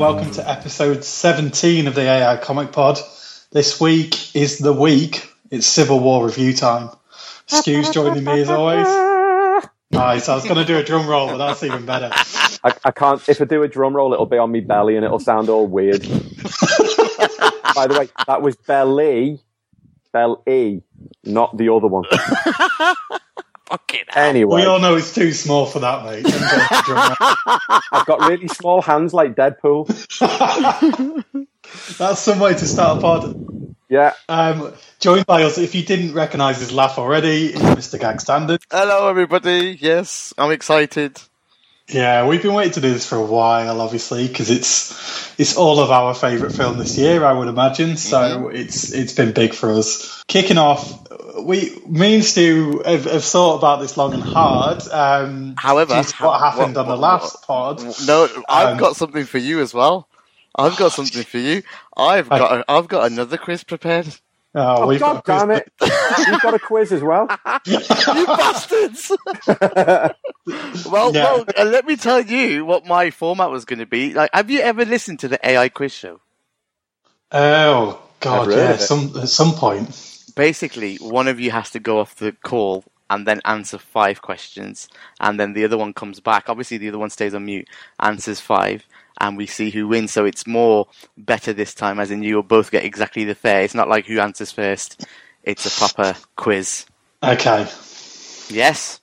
Welcome to episode 17 of the AI Comic Pod. This week is the week. It's Civil War review time. Stu's joining me as always. Nice. I was going to do a drum roll, but that's even better. I, I can't. If I do a drum roll, it'll be on me belly and it'll sound all weird. By the way, that was belly, belly, not the other one. Anyway, We all know it's too small for that, mate. Don't go for drum roll. I've got really small hands like Deadpool. That's some way to start a pod. Yeah, Um, joined by us, if you didn't recognise his laugh already, is Mr. Gag Standard. Hello, everybody. Yes, I'm excited. Yeah, we've been waiting to do this for a while, obviously, because it's it's all of our favourite film this year, I would imagine. So it's it's been big for us. Kicking off, we me and Stu have, have thought about this long and hard. Um, However, due what happened what- on the what- last pod. No, I've Um, got something for you as well. I've got something for you. I've got a, I've got another quiz prepared. Oh, oh, we've God got damn it! You've got a quiz as well. You bastards! well, Yeah. well, uh, let me tell you what my format was going to be. Like, have you ever listened to the AI quiz show? Oh God, yeah. of. Some at some point. Basically, one of you has to go off the call and then answer five questions, and then the other one comes back. Obviously, the other one stays on mute, answers five, and we see who wins. So it's more better this time, as in you will both get exactly the fair. It's not like who answers first. It's a proper quiz. Okay. Yes,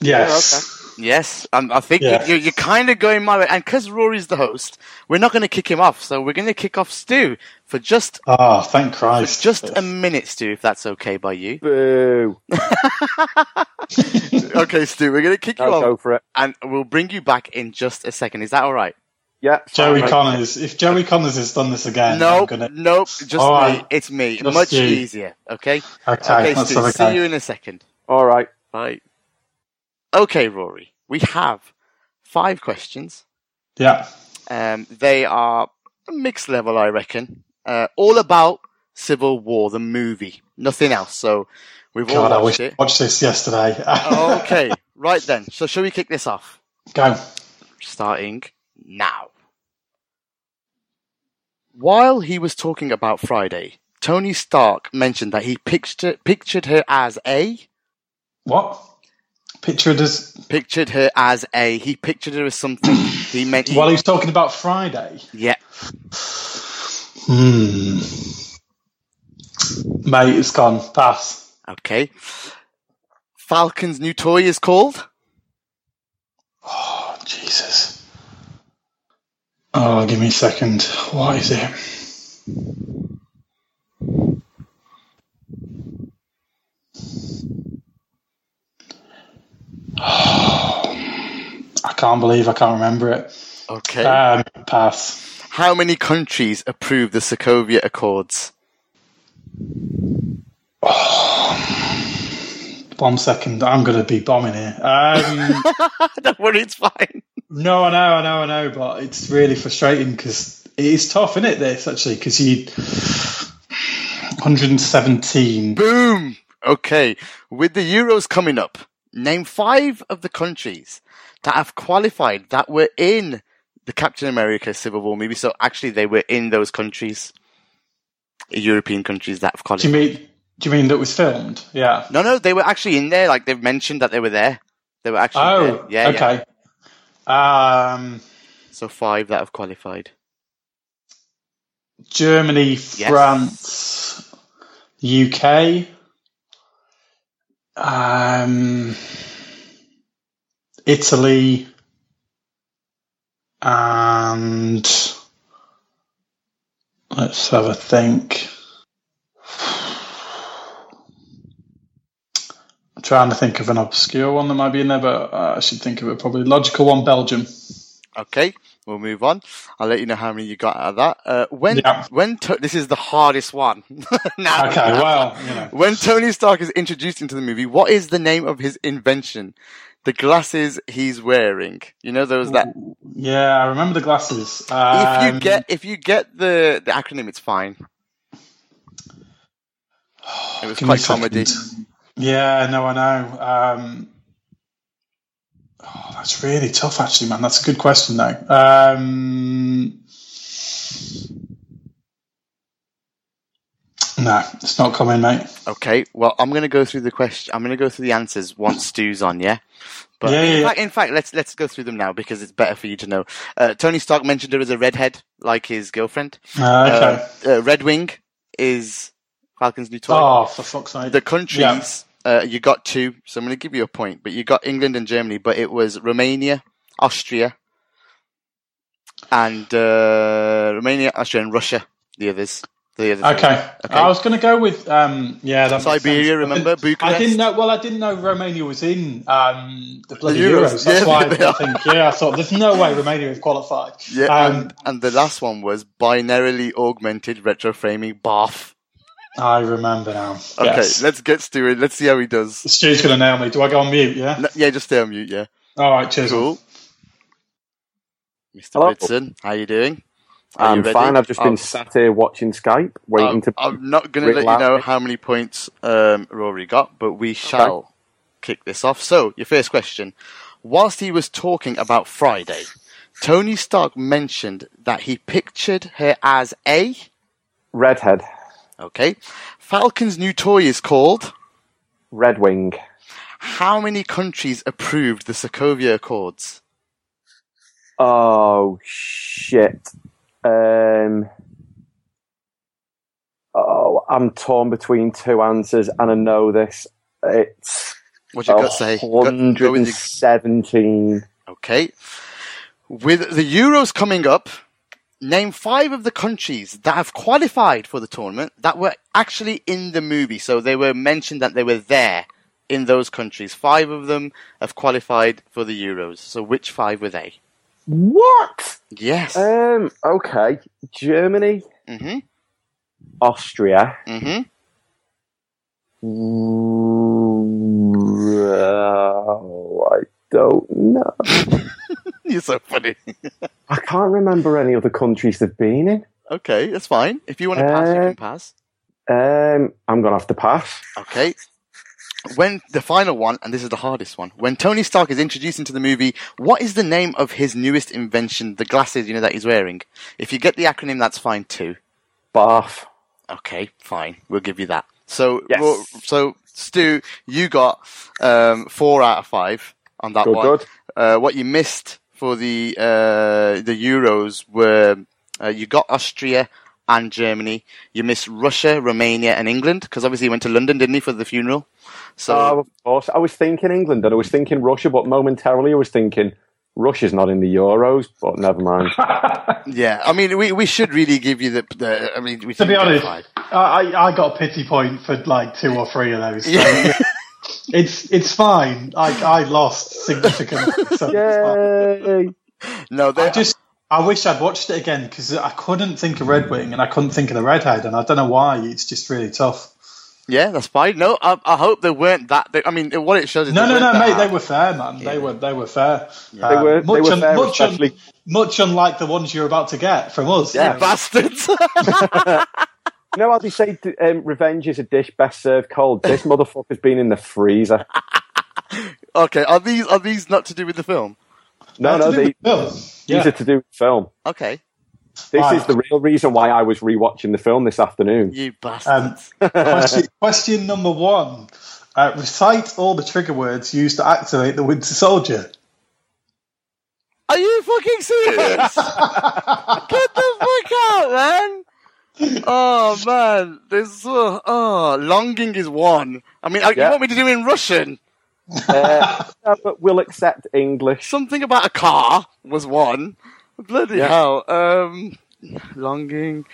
Yes. yes. Um, I think Yeah. you're, you're kind of going my way, and because Rory's the host, we're not going to kick him off. So we're going to kick off Stu for just Oh, thank Christ. just a minute, Stu, if that's okay by you. Boo! okay, Stu, we're going to kick you I'll off. go for it. and we'll bring you back in just a second. Is that all right? Yeah, Joey fine. Connors. If Joey Connors has done this again, I'm nope, gonna. nope, just All me. right. It's me. Just Much you. easier. Okay. Okay, Okay, that's Stu. okay. See you in a second. All right. Bye. Okay, Rory. We have five questions. Yeah. Um, they are mixed level, I reckon. Uh, all about Civil War, the movie. Nothing else. So we've God, all watched I it. watched this yesterday. okay, right then. So shall we kick this off? Go. starting now. While he was talking about Friday, Tony Stark mentioned that he pictured pictured her as a What? Pictured as pictured her as a he pictured her as something. He meant while he was talking about Friday. yeah. Hmm. Mate, it's gone. Pass. Okay. Falcon's new toy is called. Oh, Jesus. Oh, give me a second. What is it? I can't believe I can't remember it. Okay. Um, pass. How many countries approved the Sokovia Accords? One second, I'm going to be bombing here. Um, Don't worry, it's fine. no, I know, I know, I know, but it's really frustrating because it is tough, isn't it? This actually, because you 117. Boom. Okay, with the Euros coming up, name five of the countries that have qualified that were in the Captain America Civil War movie. So actually, they were in those countries, European countries that have Do you mean? Do you mean that was filmed? Yeah. No, no, they were actually in there. Like they've mentioned that they were there. They were actually Oh, there. Yeah, yeah. okay. Um, So five that have qualified. Germany, France, UK, um, Italy, and let's have a think. I'm trying to think of an obscure one that might be in there, but uh, I should think of it probably. Logical one, Belgium. Okay, we'll move on. I'll let you know how many you got out of that. Uh, when Yeah. when to- this is the hardest one. now, Okay, well, you know. when Tony Stark is introduced into the movie, what is the name of his invention? The glasses he's wearing. You know those that. Yeah, I remember the glasses. if Um, you get if you get the the acronym, it's fine. It was Give me a quite comedy. second. Yeah, no, I know. Um, oh, that's really tough, actually, man. That's a good question, though. Um, no, it's not coming, mate. Okay, well, I'm going to go through the question. I'm going to go through the answers once Stu's on, yeah. But Yeah, yeah, in yeah. fact, in fact, let's let's go through them now because it's better for you to know. Uh, Tony Stark mentioned her as a redhead, like his girlfriend. Uh, okay. Uh, uh, Red Wing is Falcon's new toy. oh, for fuck's sake. the countries uh, you got two, so I'm going to give you a point. But you got England and Germany, but it was Romania, Austria, and uh, Romania, Austria, and Russia. The others, the others. Okay. I was going to go with um, yeah, that makes Siberia, sense. I remember? didn't- I didn't know. Well, I didn't know Romania was in um, the bloody Euros, Euros. That's yeah, why I think. Yeah, I thought there's no way Romania have qualified. Yeah, Um, and, and the last one was binarily augmented retro framing BARF. I remember now. Okay, Yes. let's get Stu in. Let's see how he does. Stu's going to nail me. Do I go on mute? Yeah. No, yeah, just stay on mute. Yeah, All right. Cheers. cool. Mr. Hello. Britson, how you doing? I'm fine. I've just Oh, been sat here watching Skype, waiting I'm, to. I'm not going to let you know how many points um, Rory got, but we shall kick this off. So, your first question. Whilst he was talking about Friday, Tony Stark mentioned that he pictured her as a. Redhead, Okay. Falcon's new toy is called. Red Wing, How many countries approved the Sokovia Accords? Oh shit. Um. Oh, I'm torn between two answers, and I know this. It's What you got to say? Go, go 117. Okay. With the Euros coming up, name five of the countries that have qualified for the tournament that were actually in the movie. So they were mentioned that they were there in those countries. Five of them have qualified for the Euros. So which five were they? What? Yes. Um. Okay. Germany, mhm. Austria. Mhm. Oh, I don't know. You're so funny. I can't remember any other countries they've been in. okay, that's fine. If you want to pass, you Uh, can pass. Um, I'm gonna have to pass. Okay. When the final one, and this is the hardest one, when Tony Stark is introduced into the movie, what is the name of his newest invention, the glasses, you know, that he's wearing? If you get the acronym, that's fine too. BARF. Okay, fine. We'll give you that. So, Yes. So Stu, you got um, four out of five on that Good, one. good. Uh, what you missed for the uh, the Euros were uh, you got Austria and Germany. You missed Russia, Romania, and England because obviously he went to London, didn't he, for the funeral? So Oh, of course. I was thinking England and I was thinking Russia, but momentarily I was thinking Russia's not in the Euros, but never mind. yeah, I mean, we, we should really give you the. the I mean, we To should be honest. I, I I got a pity point for like two or three of those. So Yeah. it's it's fine. I I lost significantly. So it's fine. Yay! no, I just I wish I'd watched it again because I couldn't think of Red Wing and I couldn't think of the Redhead and I don't know why. It's just really tough. Yeah, that's fine. No, I, I hope they weren't that. They, I mean, what it shows is No, no, no, mate. that They were fair, man. They were, they were fair. They were- they much, were un- fair, much, un- much unlike the ones you're about to get from us. Yeah. You bastards. You know how they say um, revenge is a dish best served cold? This motherfucker's been in the freezer. okay, are these are these not to do with the film? No, no, they, with film. these Yeah. are to do with film. Okay, This Right. is the real reason why I was rewatching the film this afternoon. you Um, bastards. question, question number one. Uh, recite all the trigger words used to activate the Winter Soldier. are you fucking serious? Get the fuck out, man! Oh man, this uh, oh longing is one. I mean, uh, you want me to do it in Russian? Uh, no, but we'll accept English. Something about a car was one. Bloody Yeah. hell. Um, longing.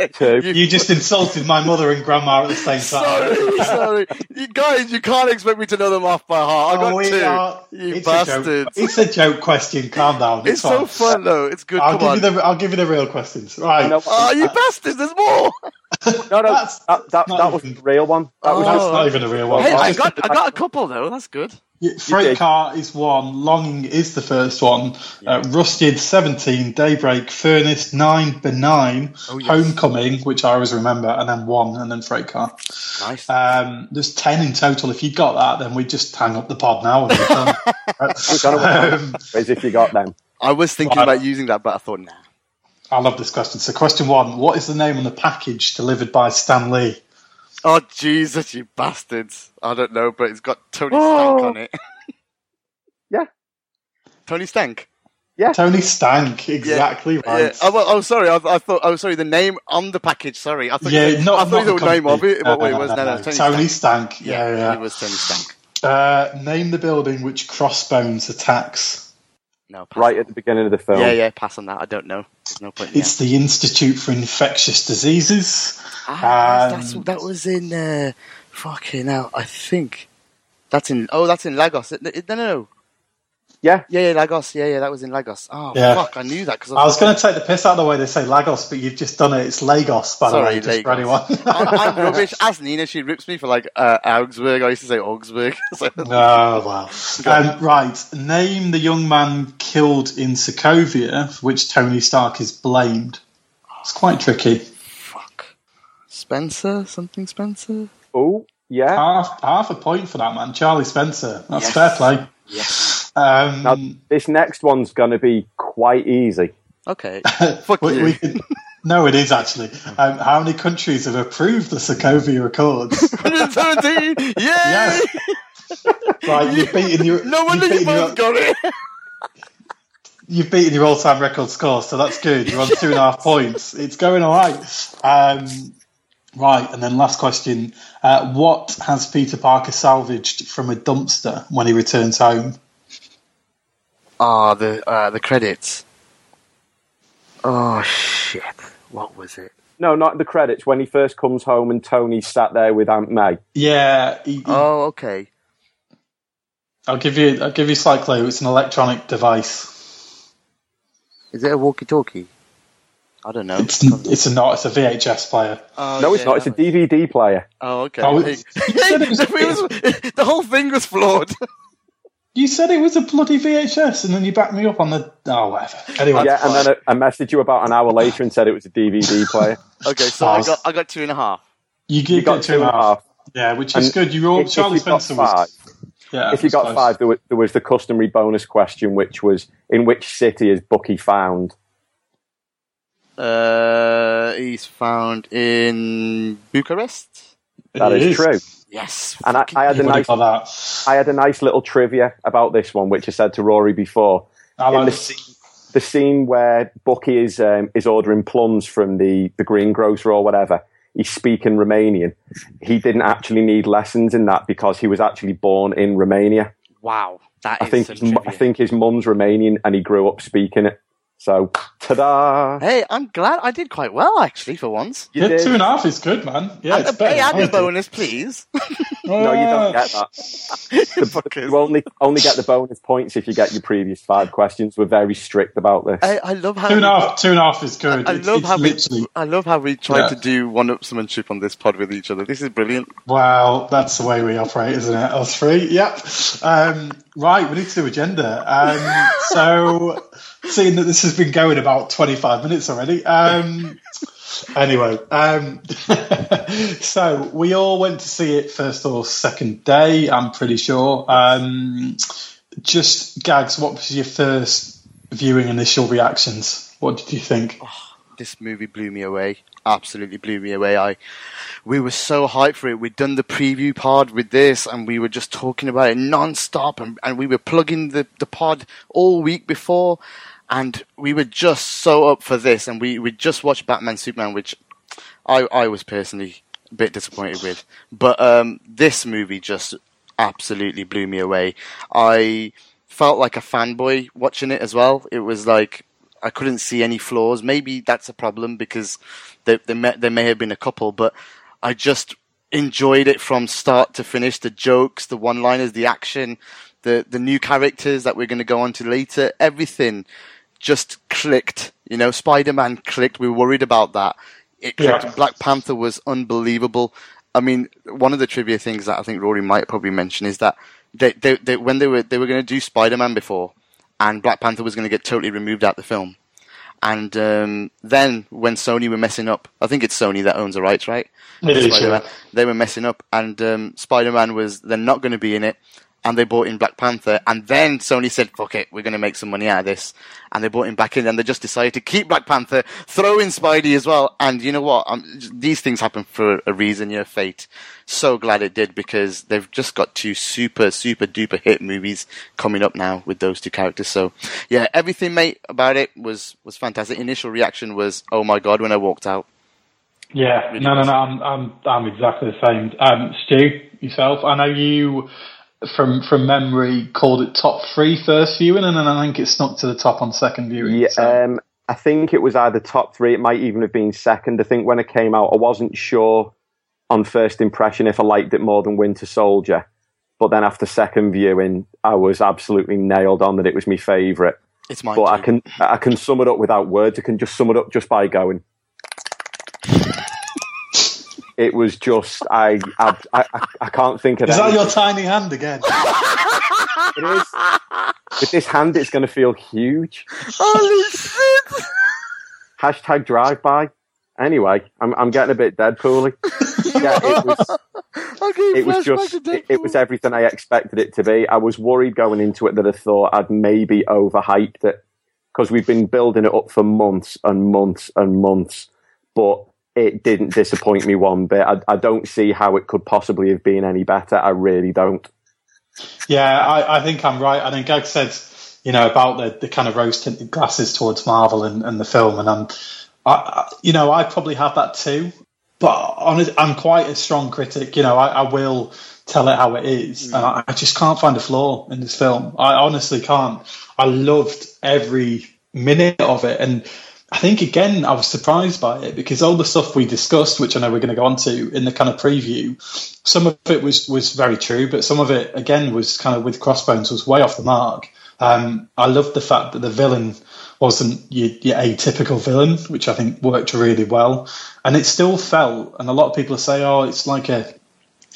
okay. You just insulted my mother and grandma at the same time. Sorry, sorry. You guys, you can't expect me to know them off by heart. I got Oh, we two. are- You it's A joke. bastards. It's a joke question. Calm down. It's so fine. fun though. It's good. I'll Come give on. you the. I'll give you the real questions. Right. No, Oh, you bastards! There's more. No, no, That's- that, that, not that was even- the real one. That was That's just, not even a real one. Hey, I'll I just- got, I got a couple though. That's good. Yeah, Freight car is one. Longing is the first one. Uh, Rusted seventeen. Daybreak. Furnace nine. Benign. Oh, yes. Homecoming, which I always remember, and then one, and then Freight car. Nice. Um, there's ten in total. If you got that, then we just hang up the pod now. And we're done. um, as if you got them. I was thinking Right. about using that, but I thought, nah. I love this question. So, question one: What is the name on the package delivered by Stan Lee? Oh Jesus, you bastards! I don't know, but it's got Tony Stank Oh. on it. Yeah. Tony Stank. Yeah, Tony Stank. Exactly right. Yeah. Oh, well, oh, sorry. I, I thought. Oh, sorry. The name on the package. Sorry. I thought. Yeah, you, not, I thought not the name of it. No, What no, it was? no, No, no, no. Tony, Tony Stank. Stank. Yeah, Yeah, yeah. it was Tony Stank. Uh, name the building which Crossbones attacks. No, pass Right on. at the beginning of the film. Yeah, yeah. Pass on that. I don't know. There's no point. in It's the Institute for Infectious Diseases. Ah, Um, that's, that was in uh, fucking hell. I think that's in. Oh, that's in Lagos. No, no, no. Yeah. Yeah, yeah, Lagos. Yeah, yeah, that was in Lagos. Oh, Yeah. fuck! I knew that because I was going to take the piss out of the way they say Lagos, but you've just done it. It's Lagos, by Sorry, the way, just for anyone. I'm, I'm rubbish. As Nina, she rips me for like uh, Augsburg. I used to say Augsburg. So- Oh, wow. Um, right. Name the young man killed in Sokovia, for which Tony Stark is blamed. It's quite tricky. Fuck. Spencer? Something Spencer? Oh, yeah. Half, half a point for that man, Charlie Spencer. That's Yes. fair play. Yes. Um, Now, this next one's going to be quite easy. Okay. Fuck we, you. we can, no, it is actually. Um, how many countries have approved the Sokovia Accords? 117! Yay! Yes. right, you've beaten your. No wonder you've your, both got it. You've beaten your all-time record score, so that's good. You're on two and a half points. It's going all right. Um, right, and then last question: uh, What has Peter Parker salvaged from a dumpster when he returns home? Ah, the uh, the credits. Oh shit! What was it? No, not the credits. When he first comes home and Tony sat there with Aunt May. Yeah, he, he- Oh, okay. I'll give you. I'll give you a slight clue. It's an electronic device. Is it a walkie-talkie? I don't know. It's it's a not. It's a VHS player. Oh, no, it's yeah, not. It's a DVD player. Oh, okay. Oh, Hey, it's- you said it was- it was- the whole thing was flawed. You said it was a bloody VHS, and then you backed me up on the. Oh, whatever. Anyway, Yeah, and then I, I messaged you about an hour later and said it was a DVD player. okay, so I got I got two and a half. you, You get got two and a half. Yeah, which is And good. You were all, If- if Charlie you got Spencer was. five, Yeah, if you got close. five, there was, there was the customary bonus question, which was in which city is Bucky found? Uh, he's found in Bucharest. That is, It is true. Yes. And I, I had a nice, that. I had a nice little trivia about this one, which I said to Rory before. In like the scene, the scene where Bucky is um, is ordering plums from the the greengrocer or whatever, he's speaking Romanian. He didn't actually need lessons in that because he was actually born in Romania. Wow, that I think I think his mum's Romanian and he grew up speaking it. So, ta-da! Hey, I'm glad I did quite well actually for once. You Yeah, did. two and a half is good, man. Yeah, And it's a, better. hey, add I a did. bonus, please. No, you don't get that. The- you only only get the bonus points if you get your previous five questions. We're very strict about this. I, I love how two and a half. Two and a half is good. I It's- love it's how we, literally. I love how we try Yeah. to do one-upsmanship on this pod with each other. This is brilliant. Well, that's the way we operate, isn't it? Us three. Yep. Um, right, we need to do agenda. Um, so, seeing that this has been going about 25 minutes already. Um, anyway, um, so we all went to see it first or second day, I'm pretty sure. Um, just, Gags, what was your first viewing initial reactions? What did you think? This movie blew me away. Absolutely blew me away. I, we were so hyped for it. We'd done the preview pod with this, and we were just talking about it non-stop, and, and we were plugging the, the pod all week before, and we were just so up for this, and we we just watched Batman Superman, which I I was personally a bit disappointed with, but um, this movie just absolutely blew me away. I felt like a fanboy watching it as well. It was like I couldn't see any flaws. Maybe that's a problem because there, there, may, there may have been a couple, but I just enjoyed it from start to finish. The jokes, the one-liners, the action, the the new characters that we're going to go on to later. Everything just clicked. You know, Spider-Man clicked. We were worried about that. It clicked. Yeah. Black Panther was unbelievable. I mean, one of the trivia things that I think Rory might probably mention is that they, they, they when they were they were going to do Spider-Man before, and Black Panther was going to get totally removed out the film. And um, then when Sony were messing up, I think it's Sony that owns the rights, right? It is, Spider-Man. yeah. They were messing up, and um, Spider-Man was then not going to be in it, and they brought in Black Panther, and then Sony said, "Fuck it, we're going to make some money out of this," and they brought him back in, and they just decided to keep Black Panther, throw in Spidey as well, and you know what? Um, these things happen for a reason. Your know, fate. So glad it did because they've just got two super, super duper hit movies coming up now with those two characters. So, yeah, everything, mate, about it was was fantastic. Initial reaction was, "Oh my god!" when I walked out. Yeah, no, no, no. I'm, I'm, I'm exactly the same. Um, Stu, yourself. I know you, from from memory, called it top three first viewing, and then I think it snuck to the top on second viewing. Yeah, so- um, I think it was either top three. It might even have been second. I think when it came out, I wasn't sure on first impression if I liked it more than Winter Soldier. But then after second viewing, I was absolutely nailed on that it was my favourite. It's mine But I can I can sum it up without words. I can just sum it up just by going. It was just I I, I, I can't think of Is that anything. your tiny hand again? It is. With this hand, it's going to feel huge. Holy shit! Hashtag drive by. Anyway, I'm I'm getting a bit Deadpool-y. Yeah, it was it was just it, it was everything I expected it to be. I was worried going into it that I thought I'd maybe overhyped it because we've been building it up for months and months and months, but it didn't disappoint me one bit. I, I don't see how it could possibly have been any better. I really don't. Yeah, I, I think I'm right. I think Gag said, you know, about the, the kind of rose tinted glasses towards Marvel and, and the film, and I'm, I, you know, I probably have that too. But honest, I'm quite a strong critic. You know, I, I will tell it how it is, mm. and I, I just can't find a flaw in this film. I honestly can't. I loved every minute of it, and I think again I was surprised by it because all the stuff we discussed, which I know we're going to go on to in the kind of preview, some of it was was very true, but some of it again was kind of with Crossbones was way off the mark. Um, I loved the fact that the villain wasn't your, your atypical villain, which I think worked really well, and it still felt. And a lot of people say, "Oh, it's like a,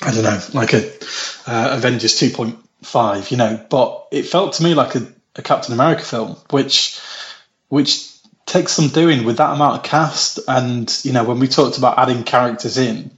I don't know, like a uh, Avengers 2.5," you know, but it felt to me like a, a Captain America film, which which takes some doing with that amount of cast. And you know, when we talked about adding characters in,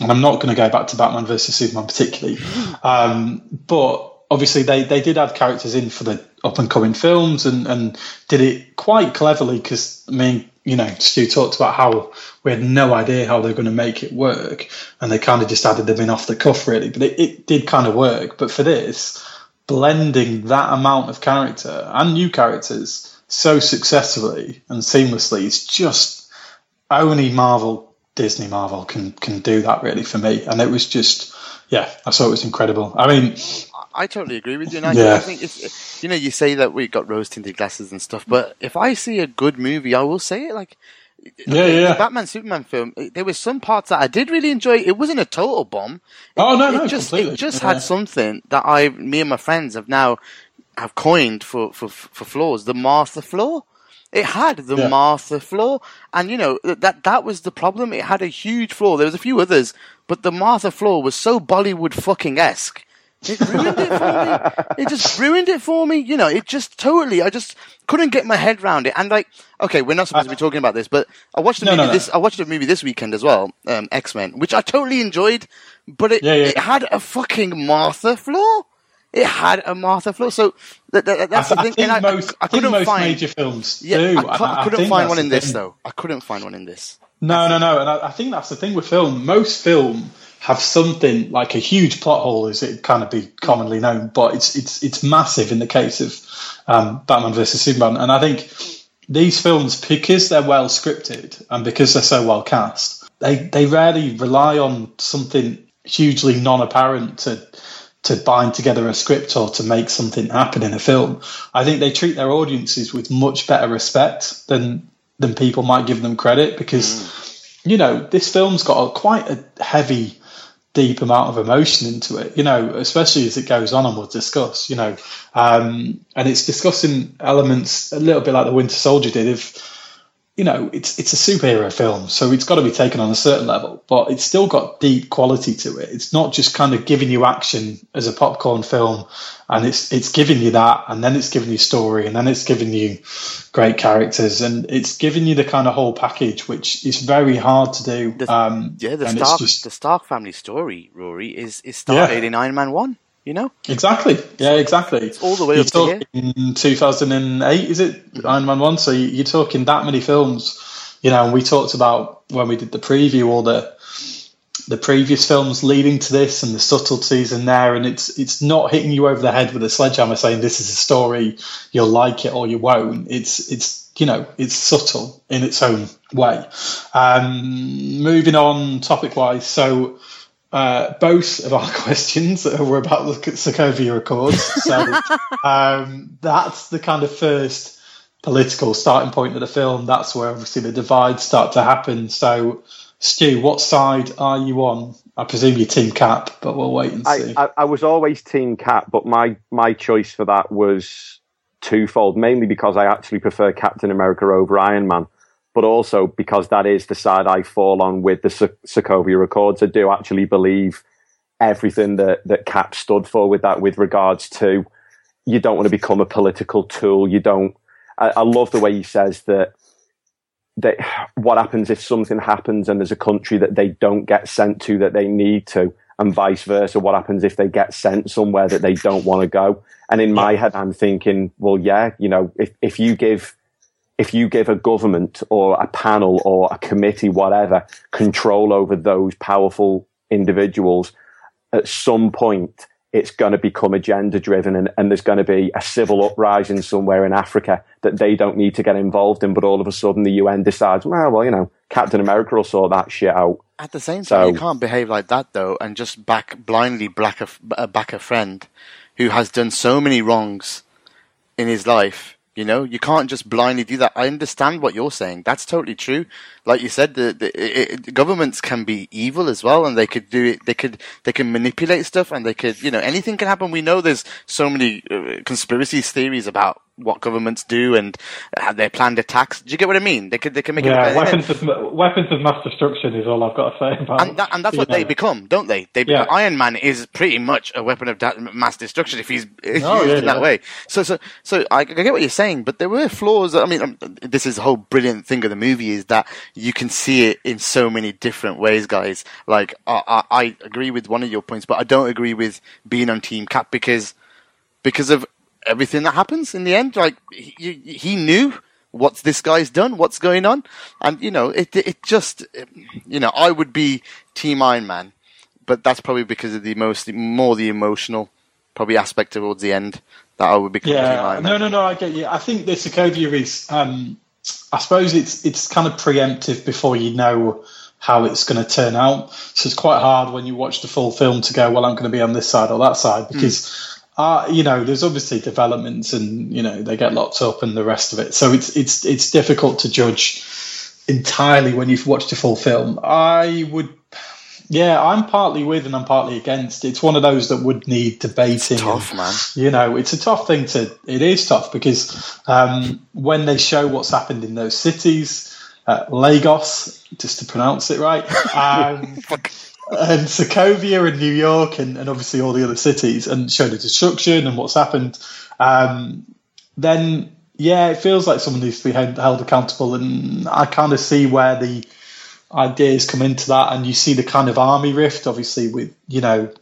and I'm not going to go back to Batman versus Superman particularly, um, but obviously they, they did add characters in for the up and coming films and, and did it quite cleverly because I mean, you know, Stu talked about how we had no idea how they were going to make it work, and they kind of just added them in off the cuff, really. But it, it did kind of work. But for this, blending that amount of character and new characters so successfully and seamlessly, it's just only Marvel, Disney Marvel can can do that really for me. And it was just, yeah, I thought it was incredible. I mean, I totally agree with you. And I, Yeah. I think it's, you know, you say that we got rose tinted glasses and stuff, but if I see a good movie, I will say it. Like Yeah, yeah. The Batman Superman film, eh, there were some parts that I did really enjoy. It wasn't a total bomb. It- Oh, no, it no, just completely. it just Yeah. had something that I, me and my friends have now have coined for for for flaws. The Martha flaw. It had the Yeah. Martha flaw, and you know that that was the problem. It had a huge flaw. There was a few others, but the Martha flaw was so Bollywood fucking esque. It ruined it for me. It just ruined it for me. You know, it just totally. I just couldn't get my head around it. And like, okay, we're not supposed to be talking about this, but I watched the No, movie no, no. this. I watched a movie this weekend as well, um, X Men, which I totally enjoyed. But it Yeah, yeah. it had a fucking Martha flaw. It had a Martha flaw. So that, that, that's I, the I thing. think and I, most, I, I couldn't most find. major films yeah, do. I, I couldn't find one in this thing. though. I couldn't find one in this. No, no, no, and I, I think that's the thing with film. Most film have something like a huge plot hole, as it kind of be commonly known, but it's it's it's massive in the case of um, Batman versus Superman. And I think these films, because they're well scripted and because they're so well cast, they they rarely rely on something hugely non-apparent to to bind together a script or to make something happen in a film. I think they treat their audiences with much better respect than than people might give them credit because you know this film's got a, quite a heavy deep amount of emotion into it you know especially as it goes on and we'll discuss you know um, and it's discussing elements a little bit like the winter soldier did of you know, it's it's a superhero film, so it's got to be taken on a certain level, but it's still got deep quality to it. It's not just kind of giving you action as a popcorn film, and it's it's giving you that, and then it's giving you story, and then it's giving you great characters, and it's giving you the kind of whole package, which is very hard to do. The- um, Yeah, the and it's Stark, just- the Stark family story, Rory, is is started in Iron Man one. You know, Exactly. Yeah, exactly. It's all the way you're up to here. talking 2008, is it? Iron Man 1. So you- you're talking that many films. You know, and we talked about when we did the preview, all the the previous films leading to this and the subtleties in there. And it's it's not hitting you over the head with a sledgehammer saying this is a story, you'll like it or you won't. It's, it's you know, it's subtle in its own way. Um, moving on topic wise. So uh, both of our questions were about the Sokovia Accords. So um, that's the kind of first political starting point of the film. That's where obviously the divides start to happen. So, Stu, what side are you on? I presume you're Team Cap, but we'll wait and see. I, I, I was always Team Cap, but my, my choice for that was twofold. Mainly because I actually prefer Captain America over Iron Man, but also because that is the side I fall on with the So- Sokovia Accords. I do actually believe everything that, that Cap stood for with that, with regards to you don't want to become a political tool. You don't. I, I love the way he says that that what happens if something happens and there's a country that they don't get sent to that they need to, and vice versa. What happens if they get sent somewhere that they don't want to go? And in my head, I'm thinking, well, yeah, you know, if if you give if you give a government or a panel or a committee, whatever, control over those powerful individuals, at some point it's going to become agenda driven and, and there's going to be a civil uprising somewhere in Africa that they don't need to get involved in. But all of a sudden the UN decides, well, well, you know, Captain America will sort that shit out. At the same time, So- you can't behave like that though, and just back blindly back a, back a friend who has done so many wrongs in his life. You know, you can't just blindly do that. I understand what you're saying. That's totally true. Like you said, the, the it, governments can be evil as well, and they could do it. They could they can manipulate stuff, and they could you know anything can happen. We know there's so many uh, conspiracy theories about what governments do and uh, their planned attacks. Do you get what I mean? They could they can make yeah, it. weapons of weapons of mass destruction is all I've got to say about. and, that, and that's you what they become, don't they? They Yeah. Iron Man is pretty much a weapon of da- mass destruction if he's if Oh, used yeah, in that yeah. way. So, so, so I, I get what you're saying, but there were flaws. I mean, um, this is the whole brilliant thing of the movie is that you can see it in so many different ways, guys. Like, I, I, I agree with one of your points, but I don't agree with being on Team Cap because because of everything that happens in the end. Like he, he knew what this guy's done, what's going on, and you know, it it just, you know, I would be Team Iron Man, but that's probably because of the most more the emotional probably aspect towards the end that I would Team Yeah, Iron no, Man. no, no. I get you. I think the Sokovia is. Um, I suppose it's it's kind of preemptive before you know how it's going to turn out. So it's quite hard when you watch the full film to go, well, I'm going to be on this side or that side because, uh, you know, there's obviously developments and you know they get locked up and the rest of it. So it's it's it's difficult to judge entirely when you've watched a full film. I would. Yeah, I'm partly with and I'm partly against. It's one of those that would need debating. tough, man. You know, it's a tough thing to. It is tough because um, when they show what's happened in those cities, uh, Lagos, just to pronounce it right, um, and Sokovia and New York, and, and obviously all the other cities, and show the destruction and what's happened, um, then yeah, it feels like someone needs to be held, held accountable, and I kind of see where the ideas come into that, and you see the kind of army rift, obviously with you know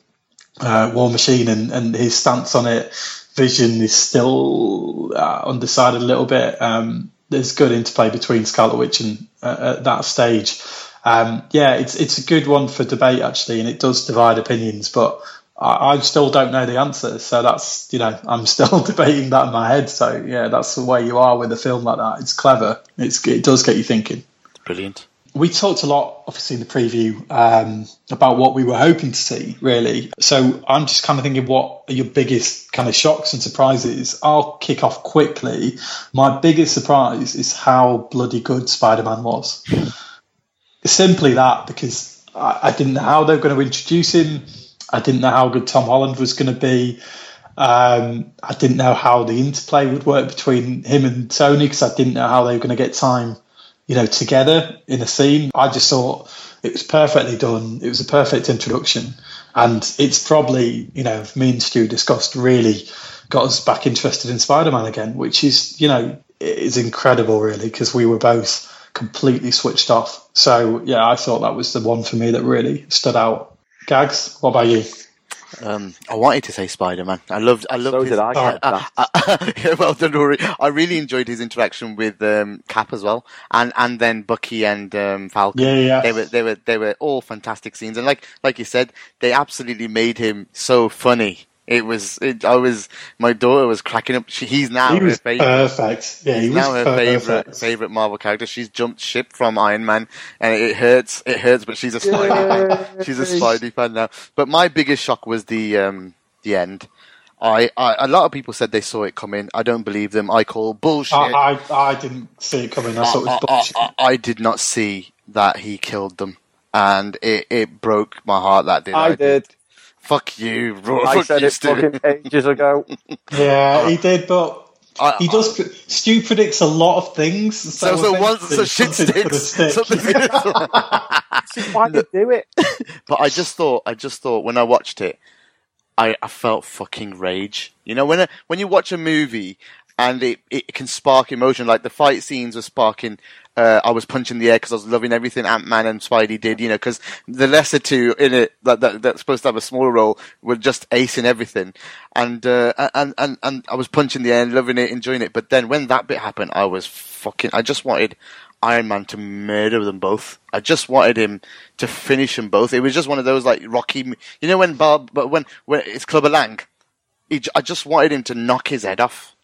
uh, War Machine and, and his stance on it. Vision is still uh, undecided a little bit. Um, there's good interplay between Scarlet Witch and uh, at that stage. Um, yeah, it's it's a good one for debate actually, and it does divide opinions. But I, I still don't know the answer, so that's you know I'm still debating that in my head. So yeah, that's the way you are with a film like that. It's clever. It's it does get you thinking Brilliant. we talked a lot, obviously, in the preview um, about what we were hoping to see, really. So I'm just kind of thinking, what are your biggest kind of shocks and surprises? I'll kick off quickly. My biggest surprise is how bloody good Spider Man was. Simply that, because I, I didn't know how they were going to introduce him. I didn't know how good Tom Holland was going to be. Um, I didn't know how the interplay would work between him and Tony because I didn't know how they were going to get time you know, together in a scene. I just thought it was perfectly done. It was a perfect introduction. And it's probably, you know, me and Stu discussed really got us back interested in Spider Man again, which is, you know, is incredible, really, because we were both completely switched off. So, yeah, I thought that was the one for me that really stood out. Gags, what about you? Um, I wanted to say Spider Man. I loved. I loved. So his, did I. uh, That. uh, uh, yeah, well done, Rory. I really enjoyed his interaction with um, Cap as well, and and then Bucky and um, Falcon. Yeah, yeah. They were they were they were all fantastic scenes, and like like you said, they absolutely made him so funny. It was. It, I was. My daughter was cracking up. She, he's now He her favorite. perfect. Yeah, he He's was now her perfect. favorite favorite Marvel character. She's jumped ship from Iron Man, and it hurts. It hurts, but she's a Spidey fan. She's a Spidey fan now. But my biggest shock was the um the end. I, I a lot of people said they saw it coming. I don't believe them. I call bullshit. I, I, I didn't see it coming. I thought it was bullshit. I, I did not see that he killed them, and it, it broke my heart. That did. I did. Fuck you, Rory. I Fuck said you, it Stu. fucking ages ago. Yeah, he did, but I- he does. Stu predicts a lot of things. So, so once so eventually shit something's gonna sticks. stick. Something's gonna- Why did do it? But I just thought, I just thought when I watched it, I, I felt fucking rage. You know, when a, when you watch a movie and it, it can spark emotion, like the fight scenes were sparking. Uh, I was punching the air because I was loving everything Ant Man and Spidey did. You know, because the lesser two in it that, that that's supposed to have a smaller role were just acing everything, and uh, and and and I was punching the air, and loving it, enjoying it. But then when that bit happened, I was fucking. I just wanted Iron Man to murder them both. I just wanted him to finish them both. It was just one of those like Rocky, you know, when Bob, but when when it's Clubber Lang, he, I just wanted him to knock his head off.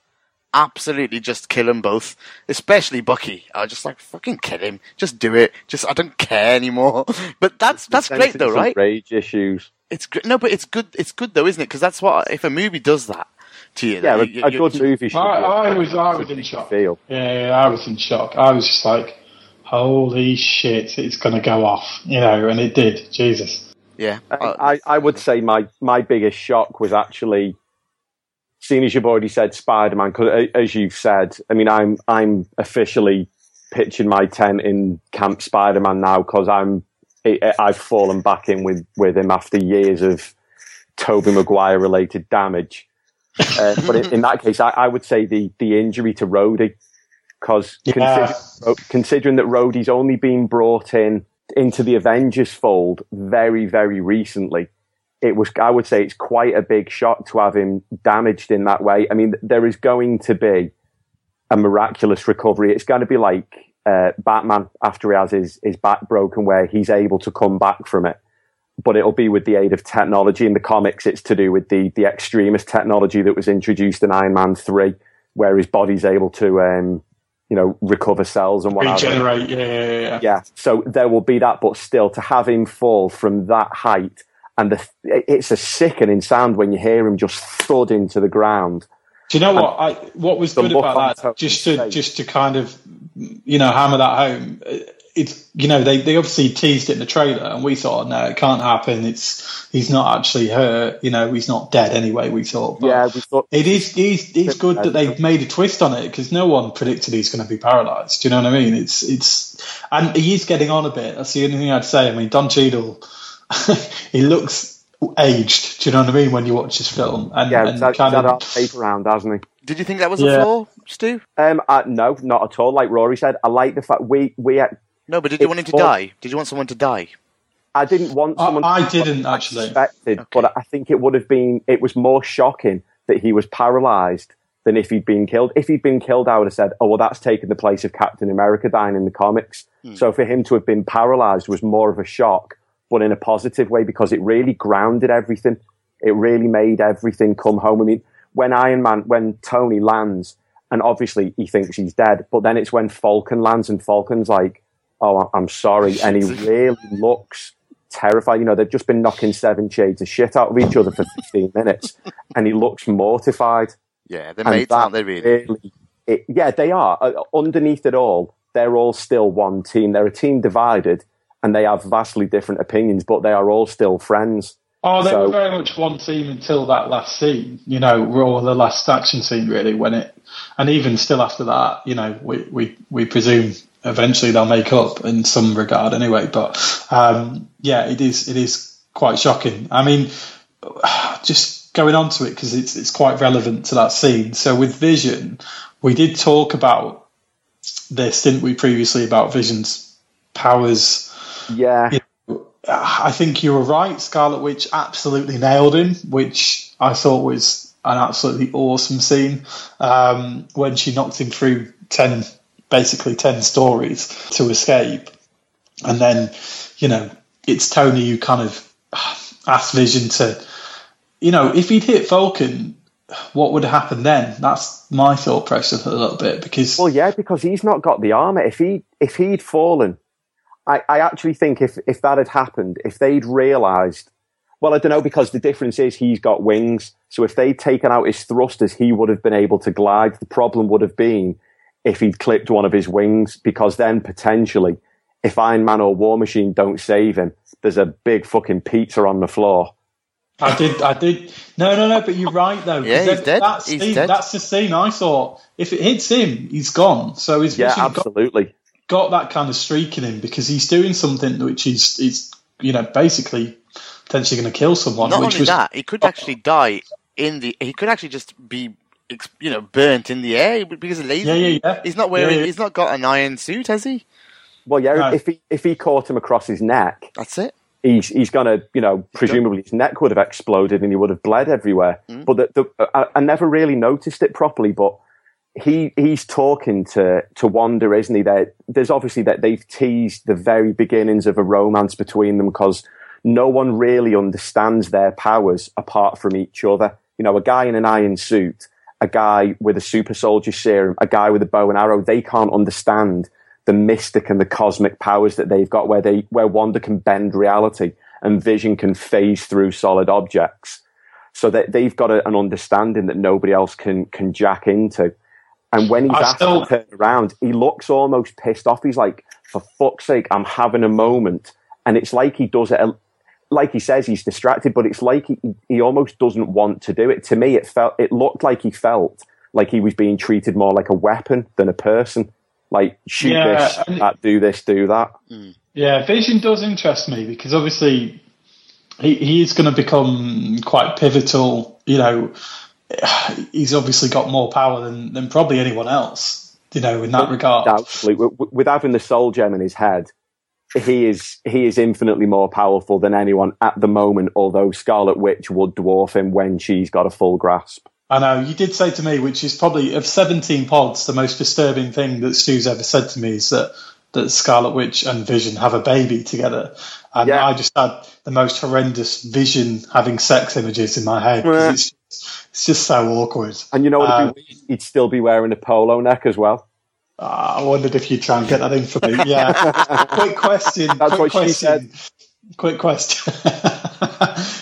Absolutely, just kill them both. Especially Bucky. I was just like fucking kill him. Just do it. Just I don't care anymore. But that's that's great though, right? Rage issues. It's great. No, but it's good. It's good though, isn't it? Because that's what if a movie does that to you. Yeah, then a, you- a you- good you- movie should I, be was, I was in shock. feel. Yeah, yeah, I was in shock. I was just like, "Holy shit, it's going to go off!" You know, and it did. Jesus. Yeah, uh, I, I would say my, my biggest shock was actually seeing as you've already said Spider Man. Because as you've said, I mean, I'm I'm officially pitching my tent in Camp Spider Man now because I'm I've fallen back in with with him after years of Tobey Maguire related damage. Uh, but in, in that case, I, I would say the the injury to Rhodey because Yeah. considering, considering that Rhodey's only been brought in into the Avengers fold very, very recently, it was, I would say it's quite a big shock to have him damaged in that way. I mean, there is going to be a miraculous recovery. It's going to be like uh, Batman after he has his, his back broken, where he's able to come back from it. But it'll be with the aid of technology. In the comics, it's to do with the, the Extremis technology that was introduced in Iron Man 3, where his body's able to, um, you know, recover cells and what have. Regenerate. Yeah, yeah, yeah. Yeah, so there will be that, but still to have him fall from that height, and the, it's a sickening sound when you hear him just thud into the ground. Do you know what? I what was good about that? Just to just to kind of you know, hammer that home. Uh, it's you know they, they obviously teased it in the trailer, and we thought no, it can't happen. It's he's not actually hurt. You know, he's not dead anyway. We thought, but Yeah, we thought- it is. It's, it's good that they've made a twist on it because no one predicted he's going to be paralysed. Do you know what I mean? It's it's and he is getting on a bit. That's the only thing I'd say. I mean, Don Cheadle, he looks aged. Do you know what I mean when you watch this film? And, Yeah, and he's had, he's kind had of our tape around, hasn't he? Did you think that was Yeah. a flaw, Stu? Um, uh, no, not at all. Like Rory said, I like the fact we we. uh, No, but did you want him to flaw- die? Did you want someone to die? I didn't want I- someone. I to- didn't, actually. Expected, but I think it would have been. It was more shocking that he was paralysed than if he'd been killed. If he'd been killed, I would have said, "Oh well, that's taken the place of Captain America dying in the comics." So for him to have been paralysed was more of a shock, but in a positive way because it really grounded everything. It really made everything come home. I mean, when Iron Man, when Tony lands, and obviously he thinks he's dead, but then it's when Falcon lands and Falcon's like, "Oh, I'm sorry," and he really looks terrified. You know, they've just been knocking seven shades of shit out of each other for 15 minutes, and he looks mortified. Yeah, they're mates, aren't they? Really? it- yeah, they are. Uh, underneath it all, they're all still one team. They're a team divided, and they have vastly different opinions, but they are all still friends. Oh, they So- were very much one team until that last scene, you know, or the last action scene, really, when it, and even still after that, you know, we, we, we presume eventually they'll make up in some regard anyway. But, um, yeah, it is, it is quite shocking. I mean, just going on to it because it's, it's quite relevant to that scene. So with Vision, we did talk about this, didn't we, previously about Vision's powers Yeah, I think you were right. Scarlet Witch absolutely nailed him, which I thought was an absolutely awesome scene um, when she knocked him through ten, basically ten stories to escape, and then you know it's Tony who kind of asked Vision to, you know, if he'd hit Falcon, what would happen then? That's my thought process a little bit because Well, yeah, because he's not got the armor. If he if he'd fallen, I, I actually think if if that had happened, if they'd realised, well, I don't know, because the difference is he's got wings. So if they'd taken out his thrusters, he would have been able to glide. The problem would have been if he'd clipped one of his wings, because then potentially, if Iron Man or War Machine don't save him, there's a big fucking pizza on the floor. I did, I did. No, no, no. But you're right though. Yeah, he's dead. That He's scene, dead. That's the scene I thought. If it hits him, he's gone. So his Yeah, vision got, absolutely. Got that kind of streak in him because he's doing something which is, is you know, basically potentially going to kill someone. Not which only was, that, he could actually die in the. He could actually just be, you know, burnt in the air because of laser. Yeah, yeah, yeah. He's not wearing. Yeah, yeah. He's not got an iron suit, has he? Well, yeah, No. if he if he caught him across his neck, That's it. he's he's gonna you know presumably his neck would have exploded and he would have bled everywhere. Hmm. But the, the, I, I never really noticed it properly. But he he's talking to to Wanda, isn't he? There, there's obviously that they've teased the very beginnings of a romance between them because no one really understands their powers apart from each other. You know, a guy in an iron suit, a guy with a super soldier serum, a guy with a bow and arrow. They can't understand the mystic and the cosmic powers that they've got, where they where Wanda can bend reality and Vision can phase through solid objects. So that they've got a, an understanding that nobody else can can jack into. And when he's I asked still- to turn around, he looks almost pissed off. He's like, "For fuck's sake, I'm having a moment." And it's like he does it, like he says, he's distracted, but it's like he, he almost doesn't want to do it. To me, it felt, it looked like he felt like he was being treated more like a weapon than a person. Like shoot Yeah, this, that, do this, do that. Hmm. Yeah, Vision does interest me because obviously he, he is going to become quite pivotal. You know, he's obviously got more power than, than probably anyone else. You know, in that regard. Absolutely. with, with having the soul gem in his head, he is he is infinitely more powerful than anyone at the moment. Although Scarlet Witch would dwarf him when she's got a full grasp. I know you did say to me, which is probably of seventeen pods, the most disturbing thing that Stu's ever said to me is that that Scarlet Witch and Vision have a baby together, and Yeah. I just had the most horrendous Vision having sex images in my head. It's, it's just so awkward. And you know what? Um, be? He'd still be wearing a polo neck as well. Ah, I wondered if you'd try and get that in for me. Yeah. quick question. That's quick what she said. Quick question.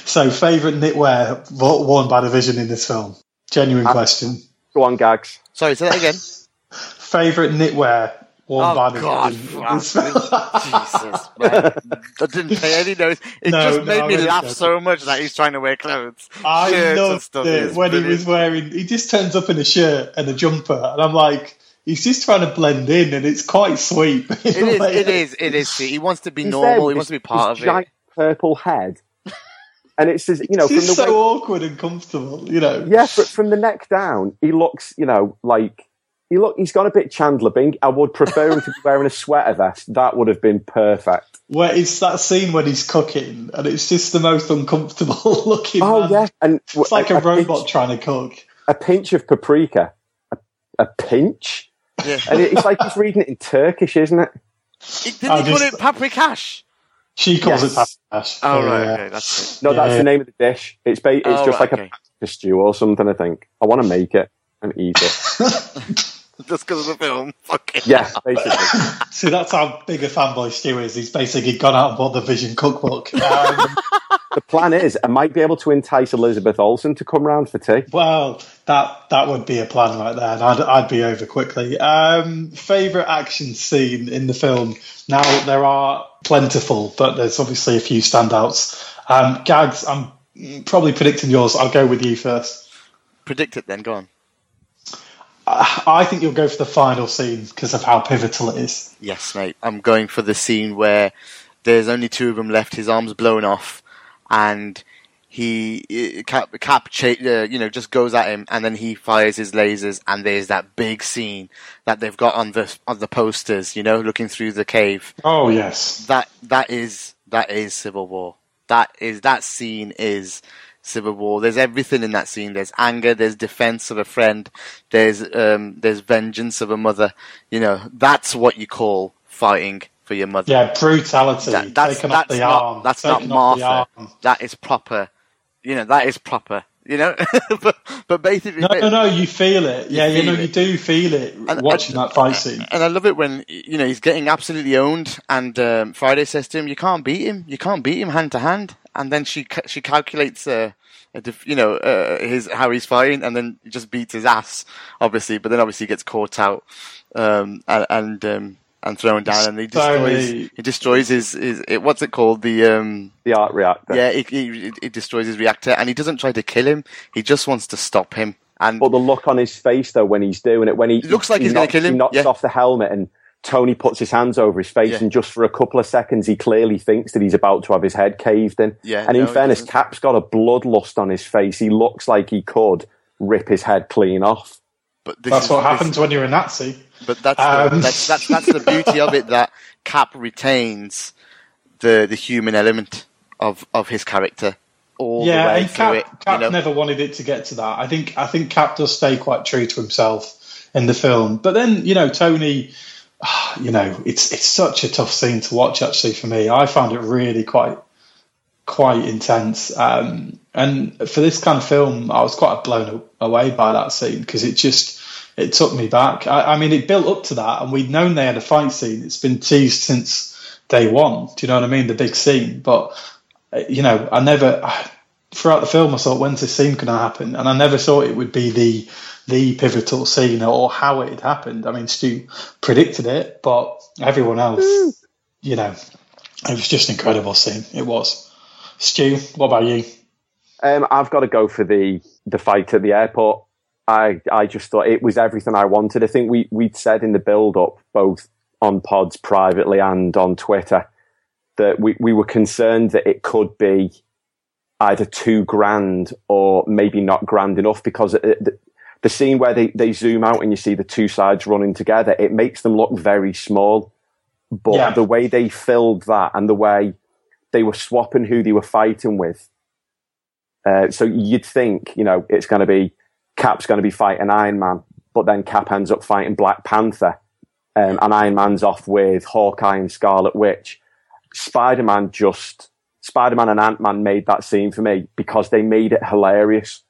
so, favourite knitwear worn by the Vision in this film? Genuine Uh, question. Go on, gags. Sorry, say that again. Favourite knitwear worn Oh by the God! Jesus, man. I didn't pay any notice. It No, just made no, I me really laugh don't. so much that he's trying to wear clothes. I Shirts loved it It's when he was wearing. He just turns up in a shirt and a jumper, and I'm like, he's just trying to blend in, and it's quite sweet. It is. It is. It is. He wants to be He's normal. with He wants to be part his of giant it. purple head, and it says, you know, It's from just the so way, awkward and comfortable, you know. yeah, But from the neck down, he looks, you know, like he look. He's got a bit Chandler Bing. I would prefer him to be wearing a sweater vest. That would have been perfect. Where it's that scene when he's cooking, and it's just the most uncomfortable looking. Oh man. yeah, and it's like a, robot pinch, trying to cook. a pinch of paprika, a, a pinch, Yeah. and it's like he's reading it in Turkish, isn't it? Didn't I he call it paprikash? She calls Yes. it paprikash. Oh right. Yeah. Okay, that's it. No, that's Yeah. the name of the dish. It's ba- it's Oh, just right, like okay. a stew or something. I think I want to make it and eat it. Just because of the film. Fuck. Yeah, basically. See, that's how big a fanboy Stu is. He's basically gone out and bought the Vision cookbook. Um, the plan is I might be able to entice Elizabeth Olsen to come round for tea. well, that that would be a plan right there, and I'd, I'd be over quickly. Um, favorite action scene in the film? Now there are plentiful, but there's obviously a few standouts. Um, gags. I'm probably predicting yours. I'll go with you first. Predict it then. Go on. I think you'll go for the final scene because of how pivotal it is. Yes, mate. I'm going for the scene where there's only two of them left. His arm's blown off, and he uh, Cap, Cap uh, you know, just goes at him, and then he fires his lasers, and there's that big scene that they've got on the on the posters. You know, looking through the cave. Oh yes, That that is that is Civil War. That is that scene is Civil War. There's everything in that scene. There's anger. There's defense of a friend. There's um, there's vengeance of a mother. You know, that's what you call fighting for your mother. yeah, brutality. That- that's taking that's the not that's taking the Martha. That is proper. You know, that is proper. You know, but but basically, No, no, no. You feel it. Yeah, you, know, it. you do feel it And- watching that fight scene. And I love it when you know he's getting absolutely owned, and um, Friday says to him, "You can't beat him. You can't beat him hand to hand." And then she she calculates, uh, you know, uh, his how he's fighting, and then he just beats his ass, obviously. But then obviously he gets caught out um, and and, um, and thrown down, and he destroys Sorry. he destroys his, his it, what's it called the um, The arc reactor. yeah he, he, he destroys his reactor, and he doesn't try to kill him. He just wants to stop him. And But the look on his face, though, when he's doing it, when he looks like he he's gonna kill him, he knocks yeah. off the helmet, and Tony puts his hands over his face, Yeah. and just for a couple of seconds, he clearly thinks that he's about to have his head caved in. Yeah, and in no, he fairness. Cap's got a bloodlust on his face. He looks like he could rip his head clean off. but this That's is- what this- happens when you're a Nazi. But that's, Um, the, that's that's that's the beauty of it that Cap retains the the human element of of his character all the way and through Cap, it. Cap you know? never wanted it to get to that. I think I think Cap does stay quite true to himself in the film. But then you know Tony, you know it's it's such a tough scene to watch actually for me. I found it really quite quite intense. Um, and for this kind of film, I was quite blown away by that scene because it just it took me back. I, I mean, it built up to that, and we'd known they had a fight scene. It's been teased since day one. Do you know what I mean? The big scene, but uh, you know, I never throughout the film I thought when's this scene going to happen, and I never thought it would be the the pivotal scene or how it had happened. I mean, Stu predicted it, but everyone else, you know, it was just an incredible scene. It was. Stu, what about you? Um, I've got to go for the the fight at the airport. I I just thought it was everything I wanted. I think we we'd said in the build up, both on pods privately and on Twitter, that we, we were concerned that it could be either too grand or maybe not grand enough because it, the, scene where they, they zoom out and you see the two sides running together, it makes them look very small. But Yeah. the way they filled that and the way they were swapping who they were fighting with, uh, so you'd think, you know, it's going to be Cap's going to be fighting Iron Man, but then Cap ends up fighting Black Panther, um, and Iron Man's off with Hawkeye and Scarlet Witch. Spider Man just Spider Man and Ant Man made that scene for me because they made it hilarious.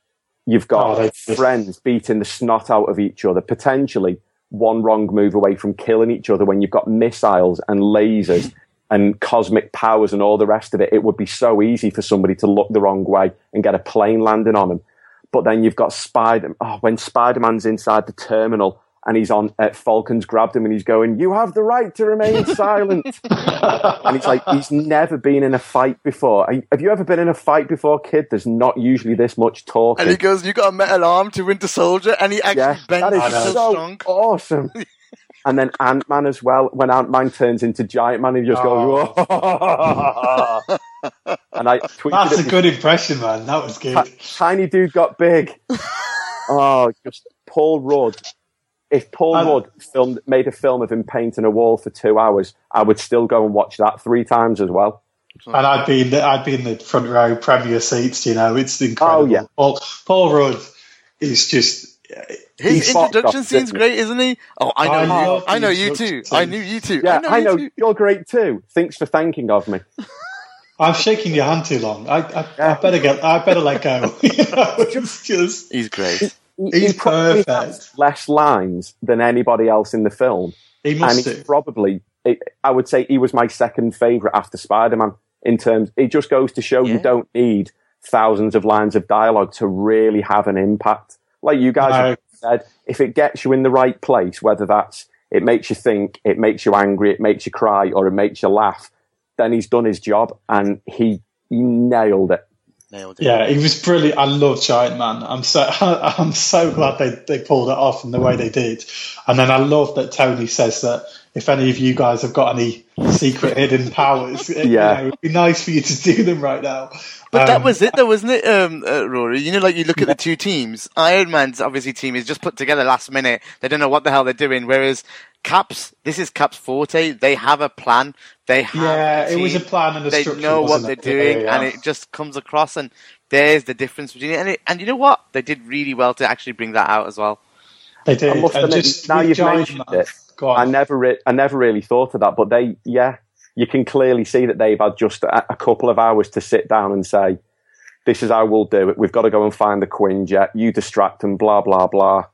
You've got Oh, did. friends beating the snot out of each other, potentially one wrong move away from killing each other. When you've got missiles and lasers and cosmic powers and all the rest of it, it would be so easy for somebody to look the wrong way and get a plane landing on them. But then you've got Spider. Oh, when Spider Man's inside the terminal and he's on uh, Falcon's grabbed him and he's going, "You have the right to remain silent." and it's like, he's never been in a fight before. Have you ever been in a fight before, kid? There's not usually this much talking. And he goes, "You got a metal arm to Winter Soldier," and he actually yeah, bends. that He's is so, so strong. awesome. and then Ant Man as well. When Ant Man turns into Giant Man, he just goes, "Whoa." and I tweeted That's a good impression, man. That was good. Ti- tiny dude got big. oh, just Paul Rudd. If Paul Um, Rudd filmed, made a film of him painting a wall for two hours, I would still go and watch that three times as well. And I'd be in the, I'd be in the front row premier seats. You know, it's incredible. Oh, yeah. Paul, Paul Rudd is just. His introduction off, scene's great, isn't he? Oh, I know I you. I know you too. I knew you too. Yeah, I know, you too. you're great too. Thanks for thanking of me. I'm shaking your hand too long. I, I, I better get. I better let go. you know, just. He's great. He- He's he probably perfect. has less lines than anybody else in the film. He and must he's do. probably it, I would say he was my second favorite after Spider Man in terms. It just goes to show Yeah. you don't need thousands of lines of dialogue to really have an impact. Like you guys No. have said, if it gets you in the right place, whether that's it makes you think, it makes you angry, it makes you cry, or it makes you laugh, then he's done his job and he, he nailed it. Nailed it. Yeah, he was brilliant. I love Giant Man. I'm so I'm so glad they, they pulled it off in the way they did. And then I love that Tony says that if any of you guys have got any secret hidden powers, it, Yeah. you know, it'd be nice for you to do them right now. But that Um, was it, though, wasn't it, um, uh, Rory? You know, like you look at the two teams. Iron Man's obviously team is just put together last minute. They don't know what the hell they're doing. Whereas Caps, this is Caps' forte. They have a plan. They have. Yeah, it was a plan and a They structure, know what wasn't they're it? Doing, yeah. and it just comes across. And there's the difference between it. And, it, and you know what? They did really well to actually bring that out as well. They did. I must and admit, just now you've mentioned Man- it, Go on. I never, re- I never really thought of that, but they, yeah, you can clearly see that they've had just a, a couple of hours to sit down and say, "This is how we'll do it. We've got to go and find the Quinjet. You distract them. Blah blah blah."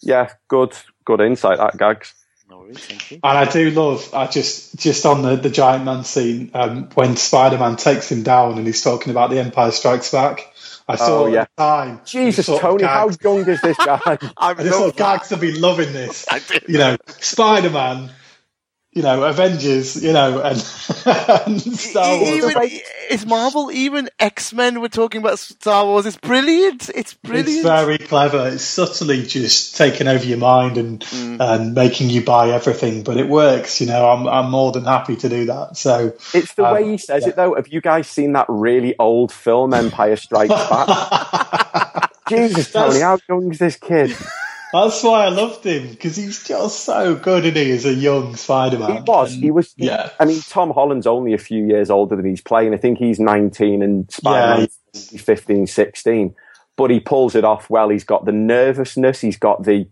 Yeah, good, good insight. That gags. No worries. And I do love, I just just on the, the Giant Man scene um, when Spider Man takes him down and he's talking about the Empire Strikes Back. I oh, saw Oh, yeah. at the time. Jesus, sort of Tony, how young is this guy? I I just love thought gags to be loving this. I. You know, Spider Man, you know, Avengers, you know, and, and Star Wars. Even, it's Marvel. Even X Men were talking about Star Wars. It's brilliant. It's brilliant. It's very clever. It's subtly just taking over your mind and Mm. and making you buy everything, but it works. You know, I'm I'm more than happy to do that. So It's the Um, way he says yeah. it, though. Have you guys seen that really old film, Empire Strikes Back? Jesus, Tony, how young is this kid? That's why I loved him because he's just so good, isn't he? As a young Spider-Man, He was. He was. he- Yeah. I mean, Tom Holland's only a few years older than he's playing. I think he's 19 and Spider-Man's 15, 16. But he pulls it off well. He's got the nervousness. He's got the,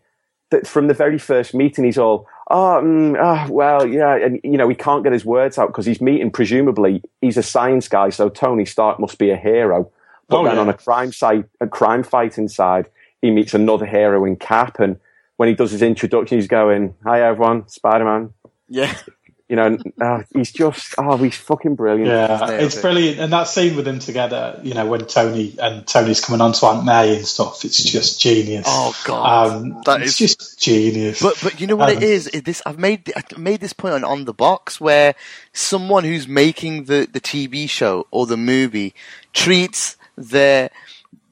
the from the very first meeting. He's all, oh, mm, ah, well, yeah, and you know he can't get his words out because he's meeting. Presumably, he's a science guy, so Tony Stark must be a hero. But Oh, then yeah. on a crime site, a crime fighting side, he meets another hero in Cap, and when he does his introduction, he's going, "Hi everyone, Spider-Man." yeah. You know, uh, he's just oh, he's fucking brilliant. Yeah, it's it. brilliant, and that scene with them together, you know, when Tony and Tony's coming on to Aunt May and stuff, it's just genius. Oh, God. um, That it's is- just genius. But but you know what Um, it is? Is this I've made I made this point on on the box where someone who's making the the TV show or the movie treats their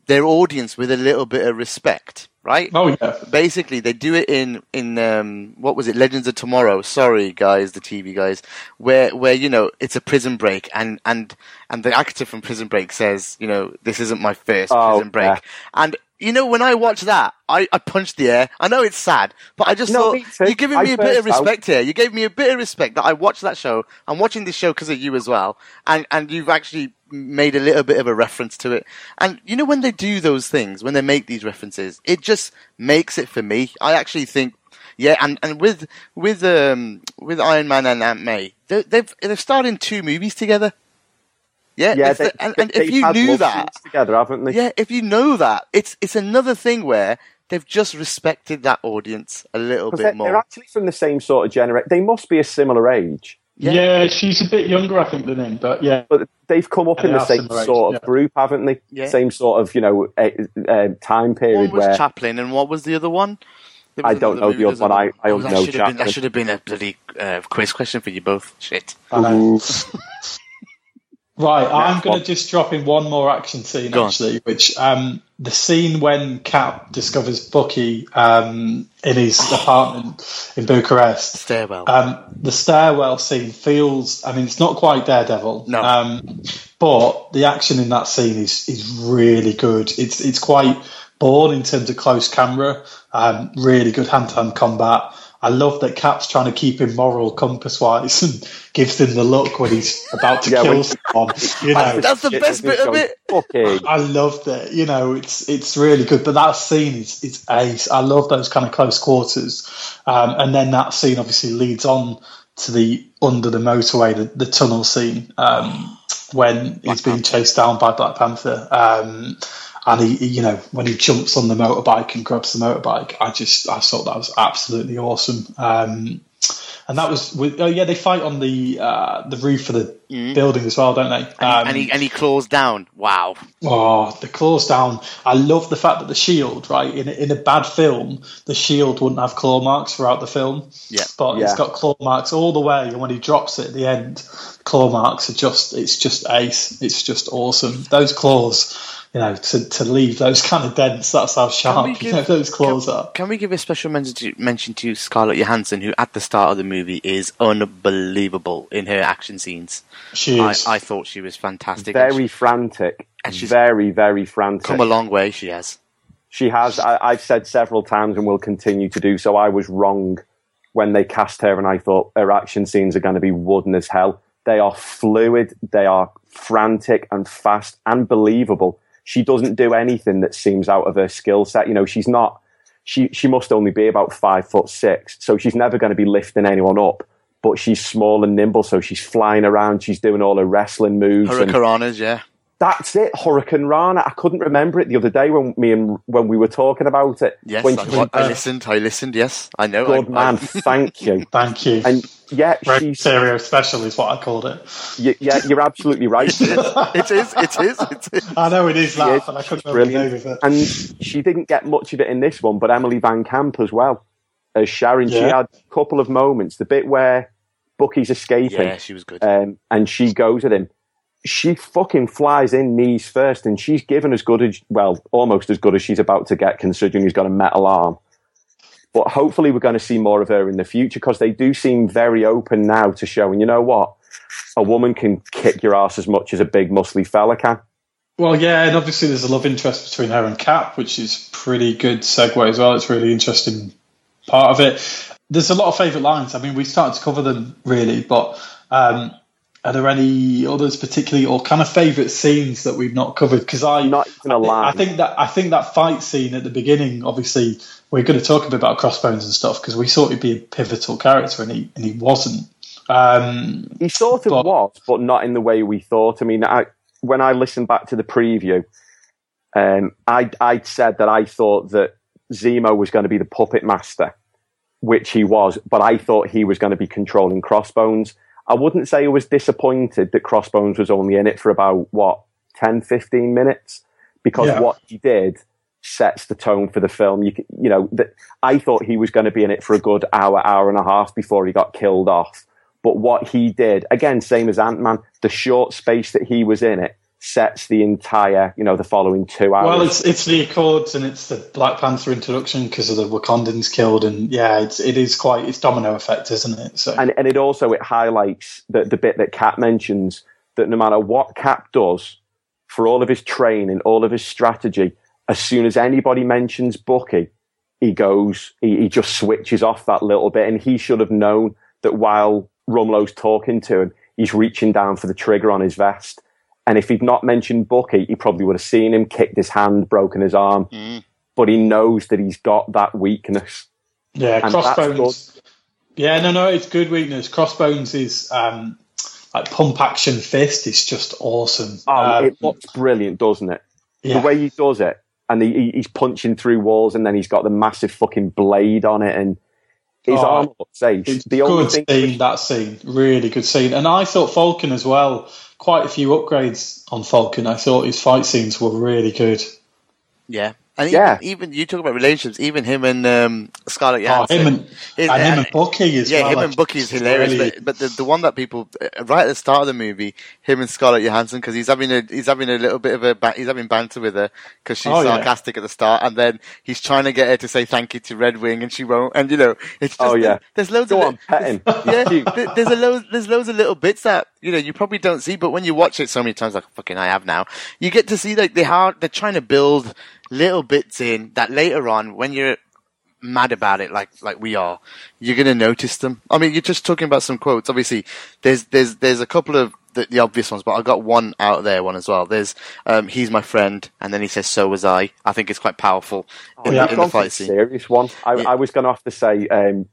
their audience with a little bit of respect, right? oh yeah, Basically, they do it in in um, what was it, Legends of Tomorrow? Sorry, guys, the TV guys, where where you know it's a prison break, and and and the actor from Prison Break says, you know, this isn't my first Oh, prison break, yeah. and you know when I watch that, I, I punched the air. I know it's sad, but I just No, thought you're giving me a bit of burst out. respect here. You gave me a bit of respect that I watched that show. I'm watching this show because of you as well, and and you've actually made a little bit of a reference to it. And you know when they do those things, when they make these references, it just makes it for me. I actually think. Yeah, and, and with with um with Iron Man and Aunt May, they, they've they're starting two movies together. Yeah, Yeah, they, the- and, and if you knew that, together, haven't they? yeah, if you know that, it's it's another thing where they've just respected that audience a little bit they're, more. they're actually from the same sort of generation. They must be a similar age, Yeah. yeah. she's a bit younger, I think, than him, but yeah, but they've come up Yeah, in the same sort of yeah. group, haven't they? Yeah. Same sort of, you know, uh, uh, time one period was where Chaplin, and what was the other one? I don't know the other one. I, I Oh, don't that know should have been, that should have been a bloody uh, quiz question for you both. Shit. I know. Ooh. Right, I'm going to just drop in one more action scene, Go on. actually, which um, the scene when Cap discovers Bucky um, in his apartment in Bucharest. Stairwell. Um, the stairwell scene feels, I mean, it's not quite Daredevil, No. um, but the action in that scene is, is really good. It's, it's quite Bourne in terms of close camera, um, really good hand to hand combat. I love that Cap's trying to keep him moral compass wise and gives him the look when he's about to Yeah, kill when- someone. You know, That's the best bit of it. Bucky. I love it. You know, it's it's really good. But that scene is is ace. I love those kind of close quarters. Um, and then that scene obviously leads on to the under the motorway, the, the tunnel scene um, when he's being chased down by Black Panther. Um, and he, he, you know, when he jumps on the motorbike and grabs the motorbike, I just I thought that was absolutely awesome. Um, and that was with, oh yeah, they fight on the uh, the roof of the building as well, don't they? Um, and he and he claws down. Wow. Oh, the claws down. I love the fact that the shield, right, in a, in a bad film, the shield wouldn't have claw marks throughout the film. Yeah. But it's Yeah. got claw marks all the way, and when he drops it at the end, claw marks are just, it's just ace. It's just awesome. Those claws, you know, to, to leave those kind of dents, that's how sharp you know, those claws can, are. Can we give a special mention to, mention to Scarlett Johansson, who at the start of the movie is unbelievable in her action scenes. She I, is. I thought she was fantastic. and Very she- frantic. and she's Very, very frantic. come a long way. She has. She has. I, I've said several times and will continue to do so. I was wrong when they cast her, and I thought her action scenes are going to be wooden as hell. They are fluid, they are frantic and fast and believable. She doesn't do anything that seems out of her skill set. You know, she's not. She she must only be about five foot six, so she's never going to be lifting anyone up. But she's small and nimble, so she's flying around. She's doing all her wrestling moves. and- Hurricanes, yeah. That's it, Hurricanrana. I couldn't remember it the other day when me and when we were talking about it. Yes, when I, she- I listened. I listened. Yes, I know. good I, man, thank you. Thank you. And yeah, Red she's Stereo Special is what I called it. y- yeah, you're absolutely right. I, it is. It is. It is. I know it is that, is. but I couldn't remember the name Brilliant. of it. And she didn't get much of it in this one, but Emily VanCamp as well as Sharon. She had a couple of moments. The bit where Bucky's escaping, Yeah, she was good. um, and she goes at him. She fucking flies in knees first, and she's given as good as well, almost as good as she's about to get, considering he's got a metal arm. But hopefully, we're going to see more of her in the future because they do seem very open now to showing. You know what? A woman can kick your ass as much as a big muscly fella can. Well, yeah, and obviously there's a love interest between her and Cap, which is pretty good segue as well. It's really interesting part of it. There's a lot of favourite lines. I mean, we started to cover them really, but um, are there any others particularly, or kind of favourite scenes that we've not covered? Because I, Not even a line. I think that I think that fight scene at the beginning. Obviously, we're going to talk a bit about Crossbones and stuff because we thought he'd be a pivotal character, and he and he wasn't. Um, He sort of But- was, but not in the way we thought. I mean, I, when I listened back to the preview, um, I I said that I thought that Zemo was going to be the puppet master, which he was, but I thought he was going to be controlling Crossbones. I wouldn't say I was disappointed that Crossbones was only in it for about what 10, 15 minutes, because Yeah. what he did sets the tone for the film. You, you know, that I thought he was going to be in it for a good hour, hour and a half before he got killed off. But what he did, again, same as Ant Man, the short space that he was in it sets the entire, you know, the following two hours. Well, it's it's the Accords and it's the Black Panther introduction because of the Wakandans killed, and yeah, it's it is quite it's domino effect, isn't it? So and and it also it highlights the the bit that Cap mentions that no matter what Cap does for all of his training, all of his strategy, as soon as anybody mentions Bucky, he goes, he, he just switches off that little bit, and he should have known that while Rumlow's talking to him, he's reaching down for the trigger on his vest. And if he'd not mentioned Bucky, he probably would have seen him, kicked his hand, broken his arm. But he knows that he's got that weakness. yeah, and Crossbones. Yeah, no, no, it's good weakness. Crossbones is um, like pump action fist is just awesome. Oh, Um, it looks brilliant, doesn't it? yeah. The way he does it, and he, he- he's punching through walls, and then he's got the massive fucking blade on it, and his Oh, arm looks ace. It's The only good thing, scene, that scene. Really good scene. And I thought Falcon as well, quite a few upgrades on Falcon. I thought his fight scenes were really good. Yeah, And even, Yeah. even you talk about relationships. Even him and um, Scarlett Oh, Johansson. him and, Is- and him uh, and Bucky as yeah, well. him like, and Bucky is hilarious. really- But, but the the one that people uh, right at the start of the movie, him and Scarlett Johansson, because he's having a he's having a little bit of a he's having banter with her because she's Oh, yeah. sarcastic at the start, and then he's trying to get her to say thank you to Redwing, and she won't. And you know, it's just, Oh, yeah. there's loads Go of on, him. yeah, He's cute. there- there's a loads, there's loads of little bits that you know you probably don't see, but when you watch it so many times, like fucking I have now, you get to see like they are they're trying to build little bits in that later on when you're mad about it, like like we are, you're gonna notice them. I mean, you're just talking about some quotes. Obviously, there's there's there's a couple of the, the obvious ones, but I got one out there one as well. There's um, he's my friend, and then he says so was I. I think it's quite powerful in, yeah. the, in the fight a scene. serious one. I, Yeah. I was going to have to say, um,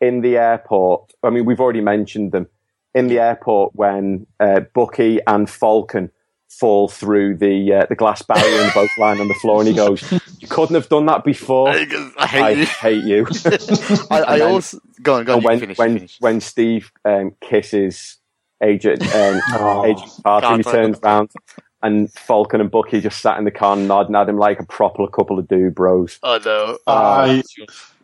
in the airport. I mean, we've already mentioned them. In the airport, when uh, Bucky and Falcon fall through the uh, the glass barrier and both lying on the floor, and he goes, "You couldn't have done that before." I hate I you. hate you. I, I then- also go on, go on. when finish. when finish. when Steve um, kisses Agent um, Oh. Agent Carter, he Carter. turns round and Falcon and Bucky just sat in the car nodding at him like a proper couple of dude bros. Oh no! I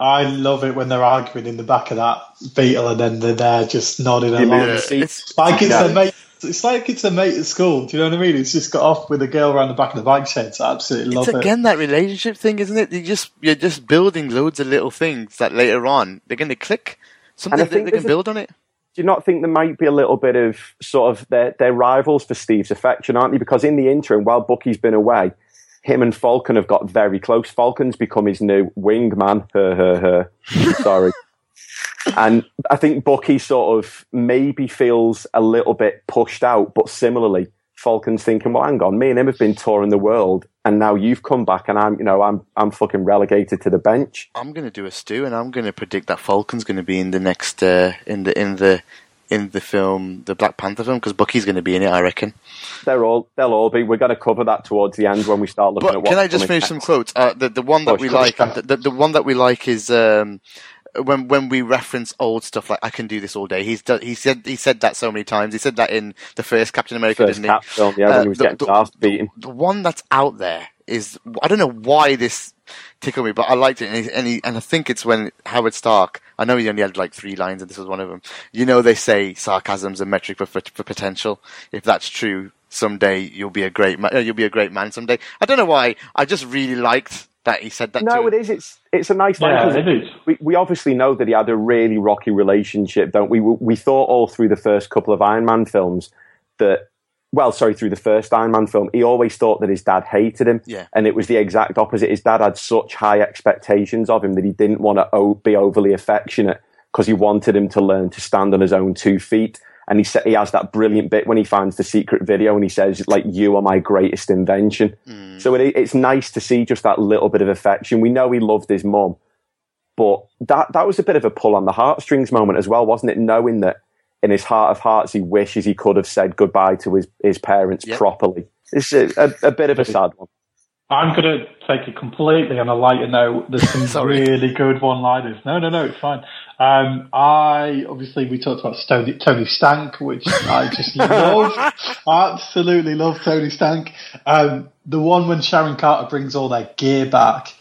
I love it when they're arguing in the back of that Beetle and then they're there just nodding You along. lose the Yeah, seat. it's- like it's Yeah. a mate. It's like it's a mate at school. Do you know what I mean? It's just got off with a girl around the back of the bike sheds. I absolutely love It's it. again that relationship thing, isn't it? You just you're just building loads of little things that later on they're going to click. Something that they can there's a- build on it. Do you not think there might be a little bit of sort of they're, they're rivals for Steve's affection, aren't they? Because in the interim, while Bucky's been away, him and Falcon have got very close. Falcon's become his new wingman. Her, her, her. Sorry. And I think Bucky sort of maybe feels a little bit pushed out, but similarly, Falcon's thinking, well, hang on, me and him have been touring the world, and now you've come back, and I'm, you know, I'm, I'm fucking relegated to the bench. I'm going to do a stew, and I'm going to predict that Falcon's going to be in the next uh, in the in the in the film, the Black Panther film, because Bucky's going to be in it. I reckon. They're all, they'll all be. We're going to cover that towards the end when we start looking at what. can I just finish some quotes? Uh, the the one that we like, the, the, the one that we like is um, when when we reference old stuff like I can do this all day. He's done, he said he said that so many times. He said that in the first Captain America, First didn't Cap he? film, yeah, Uh, he was the- getting the- beaten. The one that's out there is I don't know why this tickled me, but I liked it, and, he, and, he, and I think it's when Howard Stark. I know he only had like three lines, and this was one of them. You know, they say sarcasm's a metric for, for, for potential. If that's true, someday you'll be a great man. You'll be a great man someday. I don't know why. I just really liked that he said that. No, to it him. It's it's a nice line. Yeah, 'cause it is. We we obviously know that he had a really rocky relationship, don't we? We, we thought all through the first couple of Iron Man films that. Well, sorry, through the first Iron Man film, he always thought that his dad hated him, Yeah. and it was the exact opposite. His dad had such high expectations of him that he didn't want to be overly affectionate because he wanted him to learn to stand on his own two feet. And he said he has that brilliant bit when he finds the secret video and he says, "Like you are my greatest invention." Hmm. So it, it's nice to see just that little bit of affection. We know he loved his mum, but that that was a bit of a pull on the heartstrings moment as well, wasn't it? Knowing that in his heart of hearts he wishes he could have said goodbye to his his parents Yep. properly. It's a, a, a bit of a sad one. I'm going to take it completely on a lighter note. There's some really good one-liners. No, no, no, it's fine. Um, I obviously we talked about Tony, Tony Stank, which I just love. Absolutely love Tony Stank. Um, the one when Sharon Carter brings all their gear back,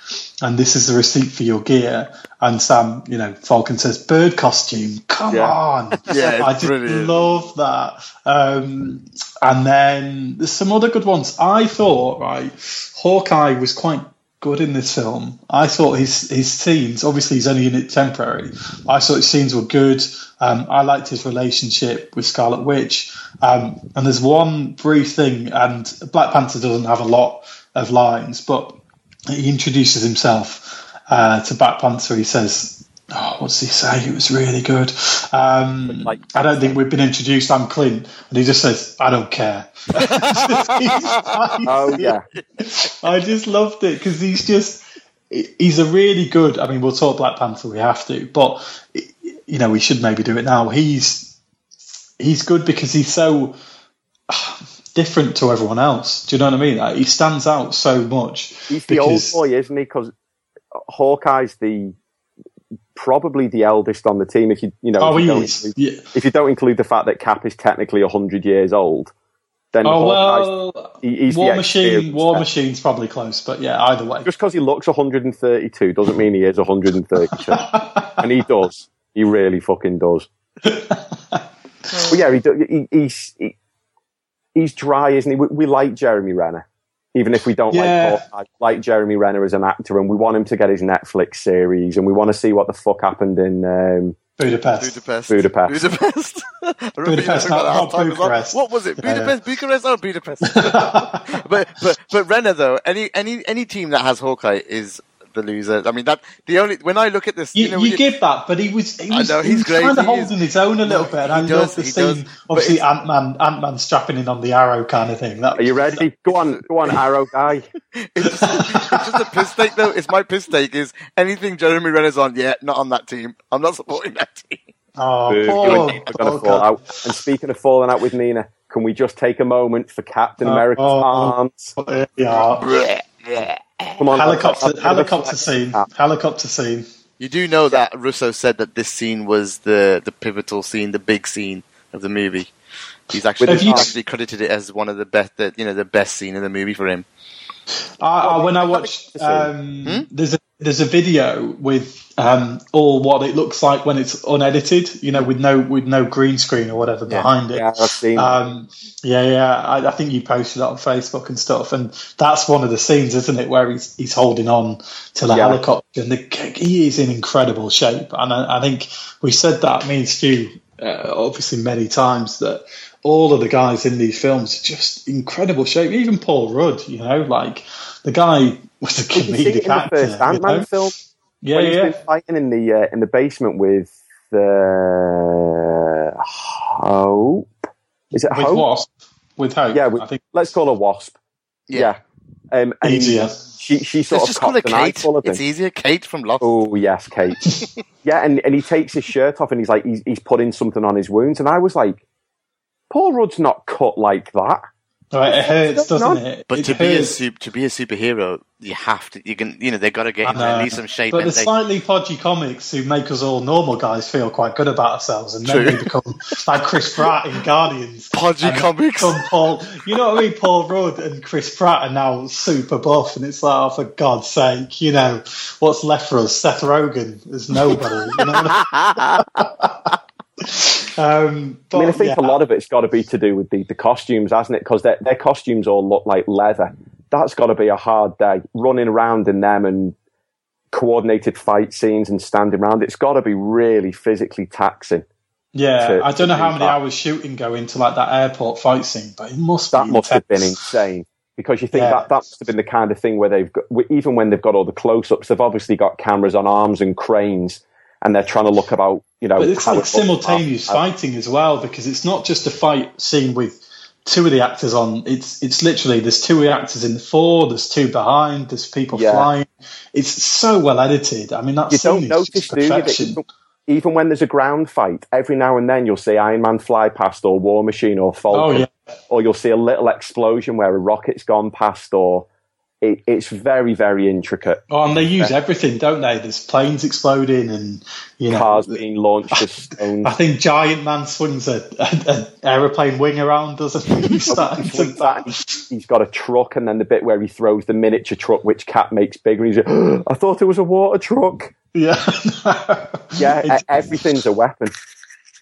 and this is the receipt for your gear, and Sam, you know, Falcon says bird costume. Come Yeah. on, Yeah, I just brilliant. love that. Um, and then there's some other good ones. I thought right, Hawkeye was quite good in this film. I thought his his scenes, obviously he's only in it temporary. I thought his scenes were good. Um, I liked his relationship with Scarlet Witch. Um, and there's one brief thing, and Black Panther doesn't have a lot of lines, but he introduces himself uh, to Black Panther. He says, "Oh, what's he say? It was really good." Um, Like- I don't think we've been introduced. I'm Clint, and he just says, "I don't care." Oh yeah, I just loved it because he's just he's a really good. I mean, we'll talk Black Panther. We have to, but you know, we should maybe do it now. He's he's good because he's so different to everyone else. Do you know what I mean? Like, he stands out so much. he's the old boy, isn't he? Because Hawkeye's the probably the eldest on the team. If you you know, Oh, if you don't include- Yeah. if you don't include the fact that Cap is technically hundred years old, then Oh well, he- War Machine. War vet. Machine's probably close, but yeah, either way. just because he looks 132 doesn't mean he is 132, and he does. He really fucking does. but yeah, he, he, he's he, he's dry, isn't he? We, we like Jeremy Renner, even if we don't Yeah. like Paul, I like Jeremy Renner as an actor, and we want him to get his Netflix series, and we want to see what the fuck happened in. Um, Budapest. Budapest. Budapest. Budapest. Budapest, not- not that well. Bucharest. What was it? Yeah, Budapest, Bucharest, or Budapest? but but but Renner though, any any any team that has Hawkeye is the loser. I mean that the only when I look at this, You, you know, you give that, but he was he was, know, he he's was kind of he is. holding his own a little No, bit. And he I love the scene, does. But obviously Ant Man Ant Man strapping in on the arrow kind of thing. That are you ready? Go on, go on, Arrow guy. it's, just, it's just a piss take though. It's my piss take is anything Jeremy Renner's on. Yeah, not on that team. I'm not supporting that team. Oh, Boo, poor, you and Nina are going poor to fall out. And speaking of falling out with Nina, can we just take a moment for Captain Oh, America's oh, oh arms? There we are. Come on, Helicopter, let's- helicopter scene. Helicopter scene. You do know that Russo said that this scene was the the pivotal scene, the big scene of the movie. He's actually Have you- actually credited it as one of the best, the, you know, the best scene in the movie for him. I, I, when I watched, um, there's a there's a video with um, all what it looks like when it's unedited. You know, with no with no green screen or whatever behind it. Yeah, I've seen. Um, yeah, yeah. I, I think you posted it on Facebook and stuff, and that's one of the scenes, isn't it, where he's he's holding on to the Yeah. helicopter, and the, he is in incredible shape. And I, I think we said that me and Stu, uh, obviously many times that all of the guys in these films are just incredible shape. Even Paul Rudd, you know, like the guy was a Did you see it comedic in the first you Ant Man know? film? Yeah, when he's yeah. been fighting in the uh, in the basement with uh, Hope. Is it With Hope? Wasp, with Hope. Yeah, with, I think let's call her Wasp. Yeah. Um, and Easier. She she sort Let's of just call her cocked an eye Kate. full of him. It's easier, Kate from Lost. Oh yes, Kate. yeah, and, and he takes his shirt off and he's like he's, he's putting something on his wounds, and I was like, Paul Rudd's not cut like that. Right, it hurts, doesn't it? But it to be a hurts. su- to be a superhero, you have to. You can, you know, they've got to get into I know. at least some shape. But the they, slightly podgy comics who make us all normal guys feel quite good about ourselves, and then we become like Chris Pratt in Guardians. Podgy comics. become Paul, you know what I mean? Paul Rudd and Chris Pratt are now super buff, and it's like, oh, for God's sake, you know, what's left for us? Seth Rogen is nobody. You know what I um, but, I mean, I think yeah. a lot of it's got to be to do with the, the costumes, hasn't it? Because their, their costumes all look like leather. That's got to be a hard day running around in them and coordinated fight scenes and standing around. It's got to be really physically taxing. Yeah, to- I don't know to how many that. hours shooting go into like that airport fight scene, but it must That must have been insane. Because you think Yeah. that that must have been the kind of thing where they've got, even when they've got all the close-ups, they've obviously got cameras on arms and cranes, and they're trying to look about, you know, But it's like it simultaneous Uh, fighting as well because it's not just a fight scene with two of the actors on. It's it's literally there's two actors in the fore, there's two behind, there's people Yeah. flying. It's so well edited. I mean, that you scene don't is notice, just do even- when there's a ground fight, every now and then you'll see Iron Man fly past, or War Machine, or Oh Falcon, yeah, or you'll see a little explosion where a rocket's gone past, or it, it's very, very intricate. oh, and they use everything, don't they? There's planes exploding and you know Cars being launched as stones. I think Giant Man swings a, a, a aeroplane wing around, doesn't he? He's starting to With that, he's- got a truck, and then the bit where he throws the miniature truck, which Cat makes bigger. He's like, I thought it was a water truck. yeah, Yeah, It's- everything's a weapon.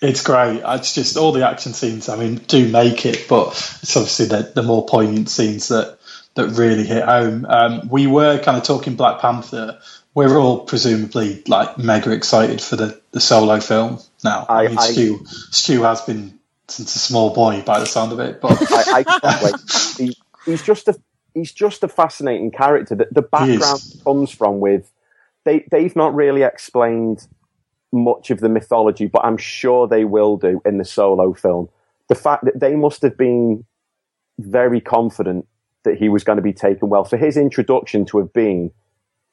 It's great. It's just all the action scenes. I mean, do make it, but it's obviously the, the more poignant scenes that that really hit home. Um, we were kind of talking Black Panther. We're all presumably like mega excited for the, the solo film now. I, I- mean, I- Stu Stu has been since a small boy by the sound of it, but I, I can't wait. He, he's just a he's just a fascinating character. The, the background he comes from with they they've not really explained much of the mythology, but I'm sure they will do in the solo film. The fact that they must have been very confident that he was going to be taken well. For his introduction to have been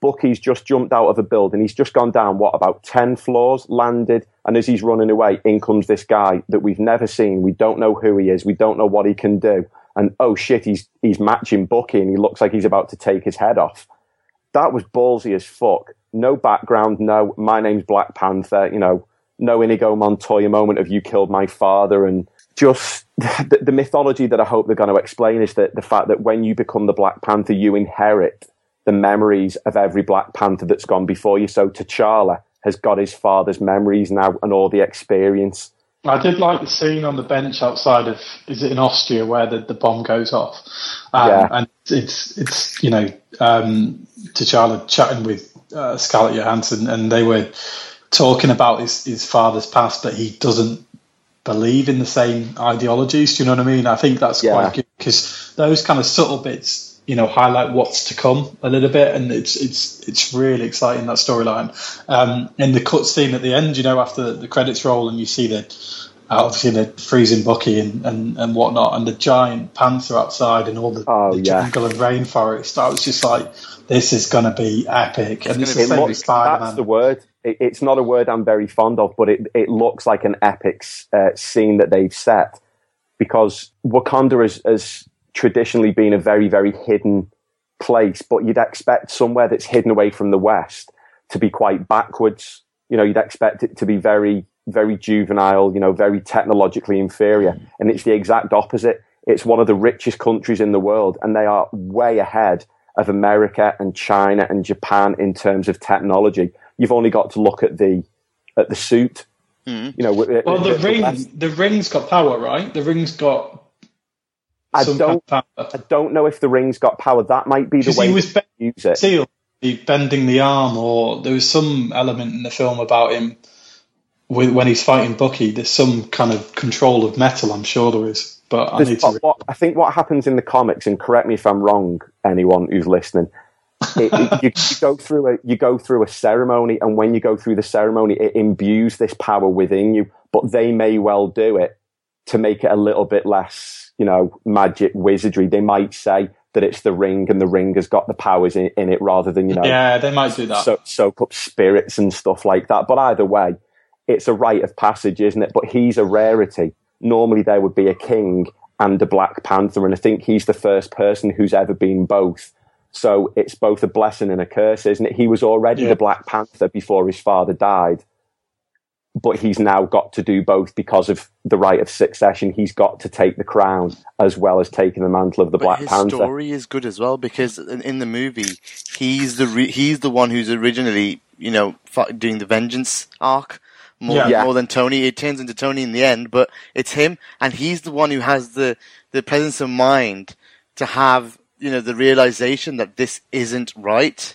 Bucky's just jumped out of a building. He's just gone down, what, about 10 floors, landed, and as he's running away, in comes this guy that we've never seen. We don't know who he is. We don't know what he can do. And oh shit, he's, he's matching Bucky and he looks like he's about to take his head off. That was ballsy as fuck. No background, no, my name's Black Panther, you know, no Inigo Montoya moment of you killed my father and just the, the mythology that I hope they're going to explain is that the fact that when you become the Black Panther, you inherit the memories of every Black Panther that's gone before you. So T'Challa has got his father's memories now and all the experience. I did like the scene on the bench outside of is it in Austria where the, the bomb goes off, um, Yeah. and it's it's you know um, T'Challa chatting with uh, Scarlett Johansson, and they were talking about his his father's past, but he doesn't believe in the same ideologies. Do you know what I mean? I think that's Yeah. quite good because those kind of subtle bits, you know, highlight what's to come a little bit, and it's it's it's really exciting that storyline. Um, in the cut scene at the end, you know, after the credits roll, and you see the uh, obviously the freezing Bucky and, and, and whatnot, and the giant panther outside, and all the, Oh, the yeah. jungle and rainforest. I was just like, this is going to be epic, and this gonna is be the same looks, Spider that's the word. It, it's not a word I'm very fond of, but it, it looks like an epic uh, scene that they've set because Wakanda has, has traditionally been a very, very hidden place, but you'd expect somewhere that's hidden away from the West to be quite backwards. You know, you'd expect it to be very, very juvenile, you know, very technologically inferior. And it's the exact opposite. It's one of the richest countries in the world, and they are way ahead of America and China and Japan in terms of technology. You've only got to look at the at the suit. Mm-hmm. You know, Well, uh, the the ring, West- the ring's got power, right? The ring's got I some don't. kind of I don't know if the ring's got power. That might be the way he was they use it. Seal bending the arm, or there was some element in the film about him with, when he's fighting Bucky. There's some kind of control of metal. I'm sure there is, but I There's- need what, to. what- I think what happens in the comics, and correct me if I'm wrong, anyone who's listening. It, it- you, you go through a you go through a ceremony, and when you go through the ceremony, it imbues this power within you. But they may well do it to make it a little bit less, you know, magic wizardry. They might say that it's the ring, and the ring has got the powers in, in it, rather than you know, Yeah, they might do that. so, soak up spirits and stuff like that. But either way, it's a rite of passage, isn't it? But he's a rarity. Normally, there would be a king and a Black Panther, and I think he's the first person who's ever been both. So it's both a blessing and a curse, isn't it? He was already Yeah. the Black Panther before his father died, but he's now got to do both because of the right of succession. He's got to take the crown as well as taking the mantle of the But Black his Panther. story is good as well because in, in the movie, he's the re- he's the one who's originally you know doing the vengeance arc more Yeah. Yeah. more than Tony. It turns into Tony in the end, but it's him, and he's the one who has the the presence of mind to have you know the realization that this isn't right.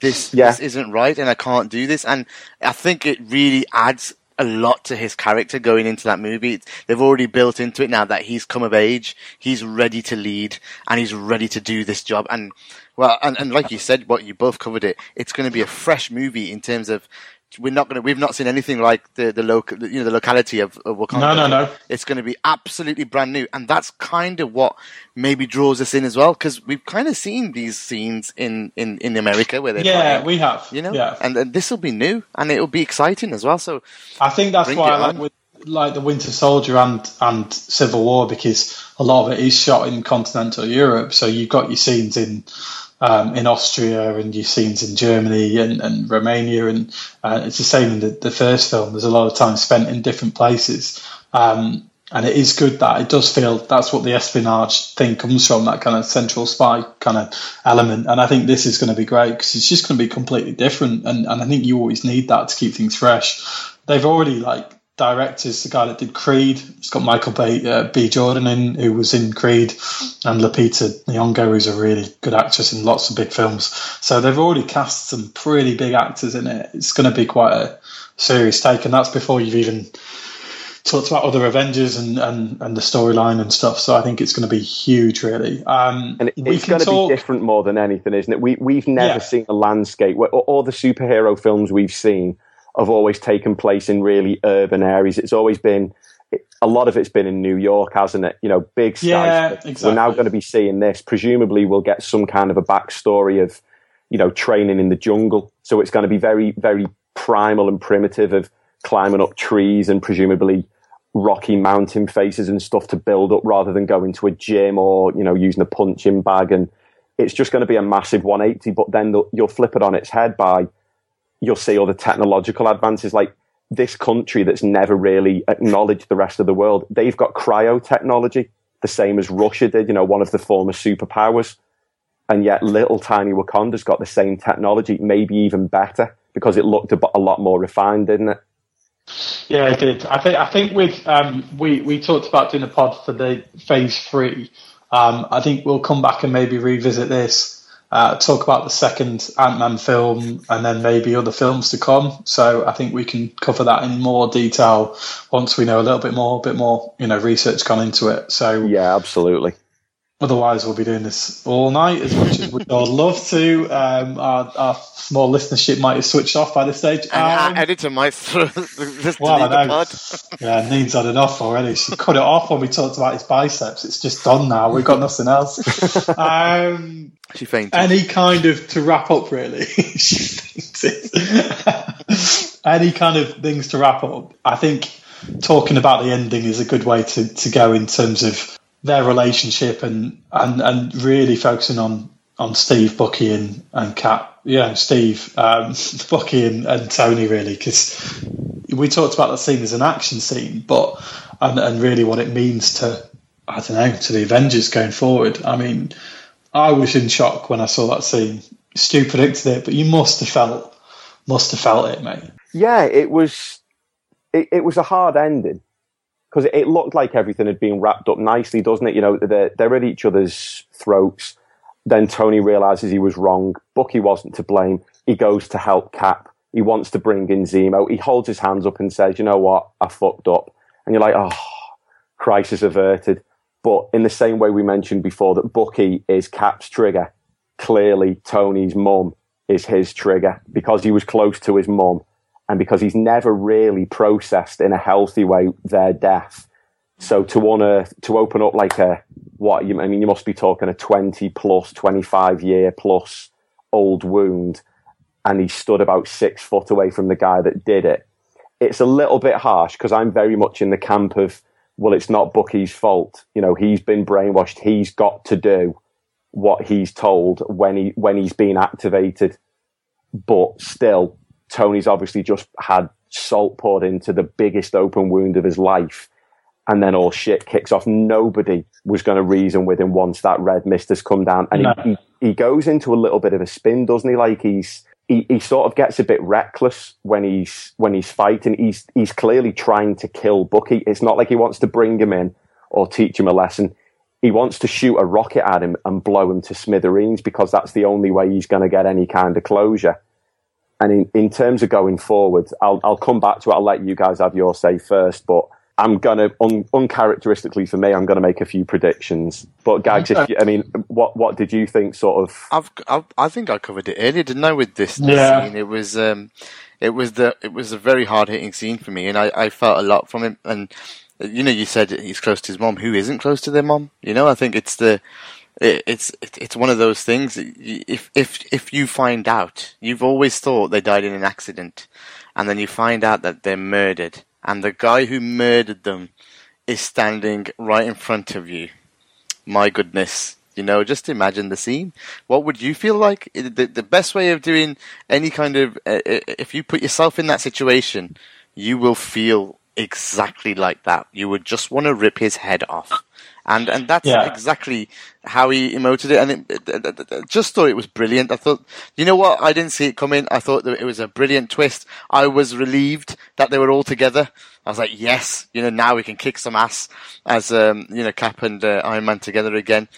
This Yeah. this isn't right, and I can't do this. And I think it really adds a lot to his character going into that movie. They've already built into it now that he's come of age, he's ready to lead, and he's ready to do this job. And well, and, and like you said, what you both covered it. It's going to be a fresh movie in terms of we're not going to we've not seen anything like the the local you know the locality of, of Wakanda. No, no, no. It's going to be absolutely brand new, and that's kind of what maybe draws us in as well because we've kind of seen these scenes in in in America where they're yeah, fighting, we have. you know, yeah. and, and this will be new and it'll be exciting as well. So I think that's why I like with like the Winter Soldier and and Civil War because a lot of it is shot in continental Europe. So you've got your scenes in um, in Austria and your scenes in Germany and, and Romania, and uh, it's the same in the, the first film. There's a lot of time spent in different places. Um, and it is good that it does feel that's what the espionage thing comes from that kind of central spy kind of element and i think this is going to be great because it's just going to be completely different and, and i think you always need that to keep things fresh they've already like directors the guy that did creed it's got michael b, uh, b jordan in who was in creed and lupita nyong'o who's a really good actress in lots of big films so they've already cast some pretty big actors in it it's going to be quite a serious take and that's before you've even talked about other Avengers and, and, and the storyline and stuff. So I think it's going to be huge, really. Um, And it- it's going to talk- be different more than anything, isn't it? We we've never Yeah. seen a landscape where all the superhero films we've seen have always taken place in really urban areas. It's always been a lot of it's been in New York, hasn't it? You know, big Yeah, skyscrapers. We're now going to be seeing this. Presumably, we'll get some kind of a backstory of you know training in the jungle. So it's going to be very very primal and primitive of climbing up trees and presumably rocky mountain faces and stuff to build up rather than going to a gym or you know using a punching bag and it's just going to be a massive 180 but then the- you'll flip it on its head by you'll see all the technological advances like this country that's never really acknowledged the rest of the world, they've got cryo technology, the same as Russia did, you know, one of the former superpowers. And yet little tiny Wakanda's got the same technology, maybe even better, because it looked a, lot more refined, didn't it? Yeah, it did. I think I think with um, we we talked about doing a pod for the phase three. Um, I think we'll come back and maybe revisit this, uh, talk about the second Ant Man film, and then maybe other films to come. So I think we can cover that in more detail once we know a little bit more, a bit more, you know, research gone into it. So yeah, absolutely. Otherwise, we'll be doing this all night as much as we'd all love to. Um, our, our, small listenership might have switched off by this stage. Um, our editor might just well, I know. yeah, Need's had enough already. She cut it off when we talked about his biceps. It's just done now. We've got nothing else. Um, she fainted. Any kind of to wrap up, really. she fainted. any kind of things to wrap up. I think talking about the ending is a good way to, to go in terms of their relationship and and and really focusing on on Steve, Bucky, and and Cap. Yeah, Steve, um, Bucky, and, and Tony really because we talked about that scene as an action scene, but and and really what it means to I don't know to the Avengers going forward. I mean, I was in shock when I saw that scene. Stu predicted it, but you must have felt must have felt it, mate. Yeah, it was. It, it was a hard ending because it looked like everything had been wrapped up nicely, doesn't it? You know, they're, they're at each other's throats. Then Tony realizes he was wrong. Bucky wasn't to blame. He goes to help Cap. He wants to bring in Zemo. He holds his hands up and says, you know what? I fucked up. And you're like, oh, crisis averted. But in the same way we mentioned before that Bucky is Cap's trigger, clearly Tony's mum is his trigger because he was close to his mum and because he's never really processed in a healthy way their death. So to unearth, to open up like a, what you, I mean, you must be talking a 20 plus, 25 year plus old wound. And he stood about six foot away from the guy that did it. It's a little bit harsh because I'm very much in the camp of, well, it's not Bucky's fault. You know, he's been brainwashed. He's got to do what he's told when he, when he's been activated. But still, Tony's obviously just had salt poured into the biggest open wound of his life. And then all shit kicks off. Nobody was going to reason with him once that red mist has come down. And no. he, he, he goes into a little bit of a spin, doesn't he? Like he's, he, he sort of gets a bit reckless when he's, when he's fighting. He's, he's clearly trying to kill Bucky. It's not like he wants to bring him in or teach him a lesson. He wants to shoot a rocket at him and blow him to smithereens because that's the only way he's going to get any kind of closure. And in, in terms of going forward, I'll, I'll come back to it. I'll let you guys have your say first, but I'm gonna un, uncharacteristically for me, I'm gonna make a few predictions. But Gags, if you, I mean, what what did you think? Sort of. I've, I've i think I covered it earlier, didn't I? With this, this yeah. scene, it was um, it was the it was a very hard hitting scene for me, and I, I felt a lot from him. And you know, you said he's close to his mom. Who isn't close to their mom? You know, I think it's the it, it's it's one of those things. If if if you find out, you've always thought they died in an accident, and then you find out that they're murdered, and the guy who murdered them is standing right in front of you. My goodness, you know, just imagine the scene. What would you feel like? The, the best way of doing any kind of, uh, uh, if you put yourself in that situation, you will feel exactly like that. You would just want to rip his head off and and that's yeah. exactly how he emoted it. And it, it, it, just thought it was brilliant. I thought, you know what? I didn't see it coming. I thought that it was a brilliant twist. I was relieved that they were all together. I was like, yes, you know, now we can kick some ass as um, you know Cap and uh, Iron Man together again.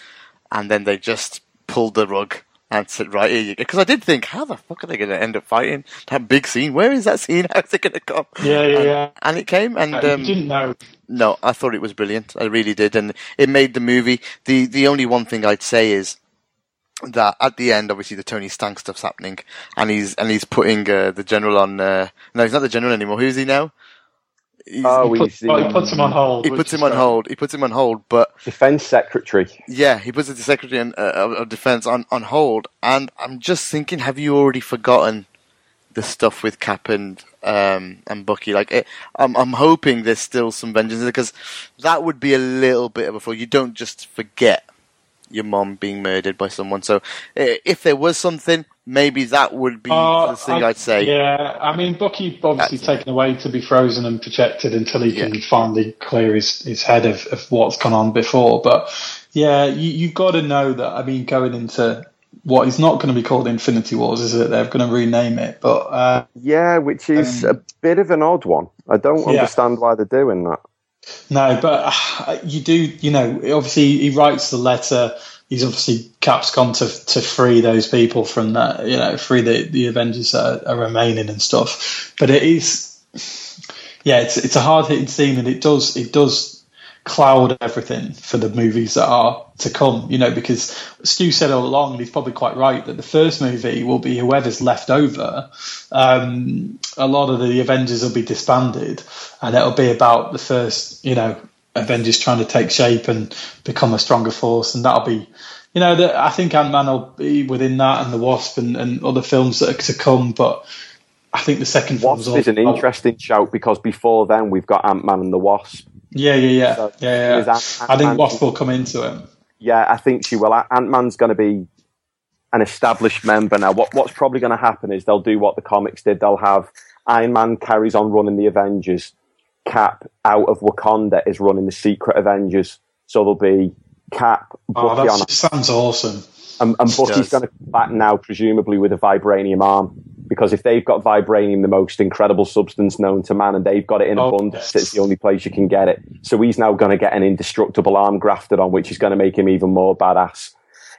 And then they just pulled the rug and said, right here you go. Because I did think, how the fuck are they going to end up fighting that big scene? Where is that scene? How's it going to come? Yeah, yeah, and, yeah. And it came, and um, didn't know. No, I thought it was brilliant. I really did, and it made the movie. the The only one thing I'd say is that at the end, obviously, the Tony Stank stuff's happening, and he's and he's putting uh, the general on. Uh, no, he's not the general anymore. Who's he now? oh, he, put, oh, he puts him on hold. He puts him on great. hold. He puts him on hold, but defense secretary. Yeah, he puts the secretary in, uh, of defense on on hold, and I'm just thinking, have you already forgotten the stuff with Cap and um, and Bucky? Like, it, I'm I'm hoping there's still some vengeance because that would be a little bit of a fall. You don't just forget your mom being murdered by someone. So if there was something, maybe that would be Uh, the thing I- I'd say. Yeah, I mean, Bucky obviously That's- taken away to be frozen and projected until he can Yeah. finally clear his, his head of, of what's gone on before. But yeah, you, you've got to know that. I mean, going into what is not going to be called Infinity Wars, is it? They're going to rename it. But uh, Yeah, which is Um, a bit of an odd one. I don't Yeah. understand why they're doing that. no, but uh, you do, you know, obviously he writes the letter. He's obviously Cap's gone to to free those people from that, you know, free the the Avengers that are, are remaining and stuff. But it is, yeah, it's it's a hard hitting scene, and it does it does cloud everything for the movies that are to come. You know, because Stu said all along, and he's probably quite right, that the first movie will be whoever's left over. Um, a lot of the Avengers will be disbanded, and it'll be about the first, you know, Avengers trying to take shape and become a stronger force, and that'll be. You know, the, I think Ant Man will be within that, and the Wasp, and, and other films that are to come. But I think the second Wasp is an interesting shout because before then we've got Ant Man and the Wasp. Yeah, yeah, yeah, So, yeah. yeah. Ant- I think Ant-Man- Wasp will come into it. Yeah, I think she will. Ant Man's going to be an established member now. What what's probably going to happen is they'll do what the comics did. They'll have Iron Man carries on running the Avengers. Cap out of Wakanda is running the Secret Avengers. So there'll be Cap, Oh, Bucky that on, sounds awesome. and, and Bucky's going to come back now, presumably with a vibranium arm. Because if they've got vibranium, the most incredible substance known to man, and they've got it in Oh, abundance, yes. it's the only place you can get it. So he's now going to get an indestructible arm grafted on, which is going to make him even more badass.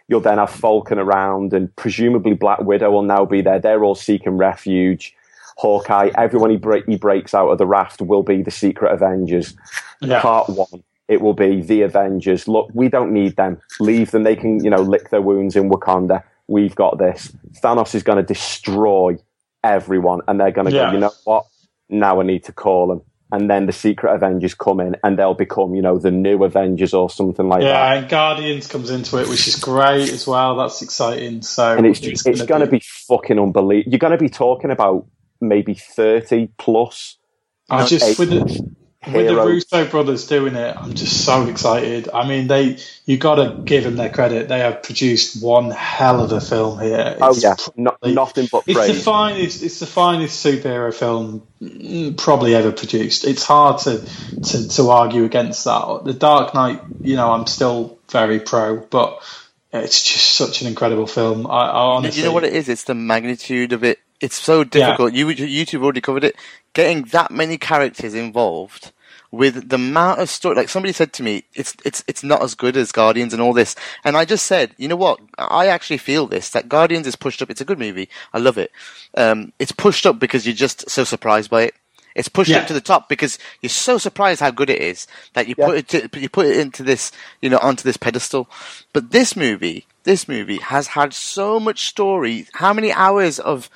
You'll then have Falcon around, and presumably Black Widow will now be there. They're all seeking refuge. Hawkeye, everyone he, break, he breaks out of the raft will be the Secret Avengers. Yeah. Part one, it will be the Avengers. Look, we don't need them. Leave them. They can, you know, lick their wounds in Wakanda. We've got this. Thanos is going to destroy everyone, and they're going to Yeah. go. You know what? Now I need to call them. And then the Secret Avengers come in, and they'll become, you know, the new Avengers or something like that. Yeah, and Guardians comes into it, which is great as well. That's exciting. So and it's it's, going to be fucking unbelievable. You're going to be talking about maybe thirty plus. I just with the with the heroes. Russo brothers doing it, I'm just so excited. I mean, they you got to give them their credit. They have produced one hell of a film here. Oh It's yeah, no, nothing but It's the praise. finest. It's the finest superhero film mm, probably ever produced. It's hard to, to to argue against that. The Dark Knight, you know, I'm still very pro, but it's just such an incredible film. I, I honestly, You know what it is? It's the magnitude of it. It's so difficult. You you two have already covered it. Getting that many characters involved with the amount of story. Like somebody said to me, it's it's it's not as good as Guardians and all this. And I just said, you know what? I actually feel this that Guardians is pushed up. It's a good movie. I love it. Um, it's pushed up because you're just so surprised by it. It's pushed Yeah. up to the top because you're so surprised how good it is that you Yeah. put it to, you put it into this you know onto this pedestal. But this movie, this movie has had so much story. How many hours of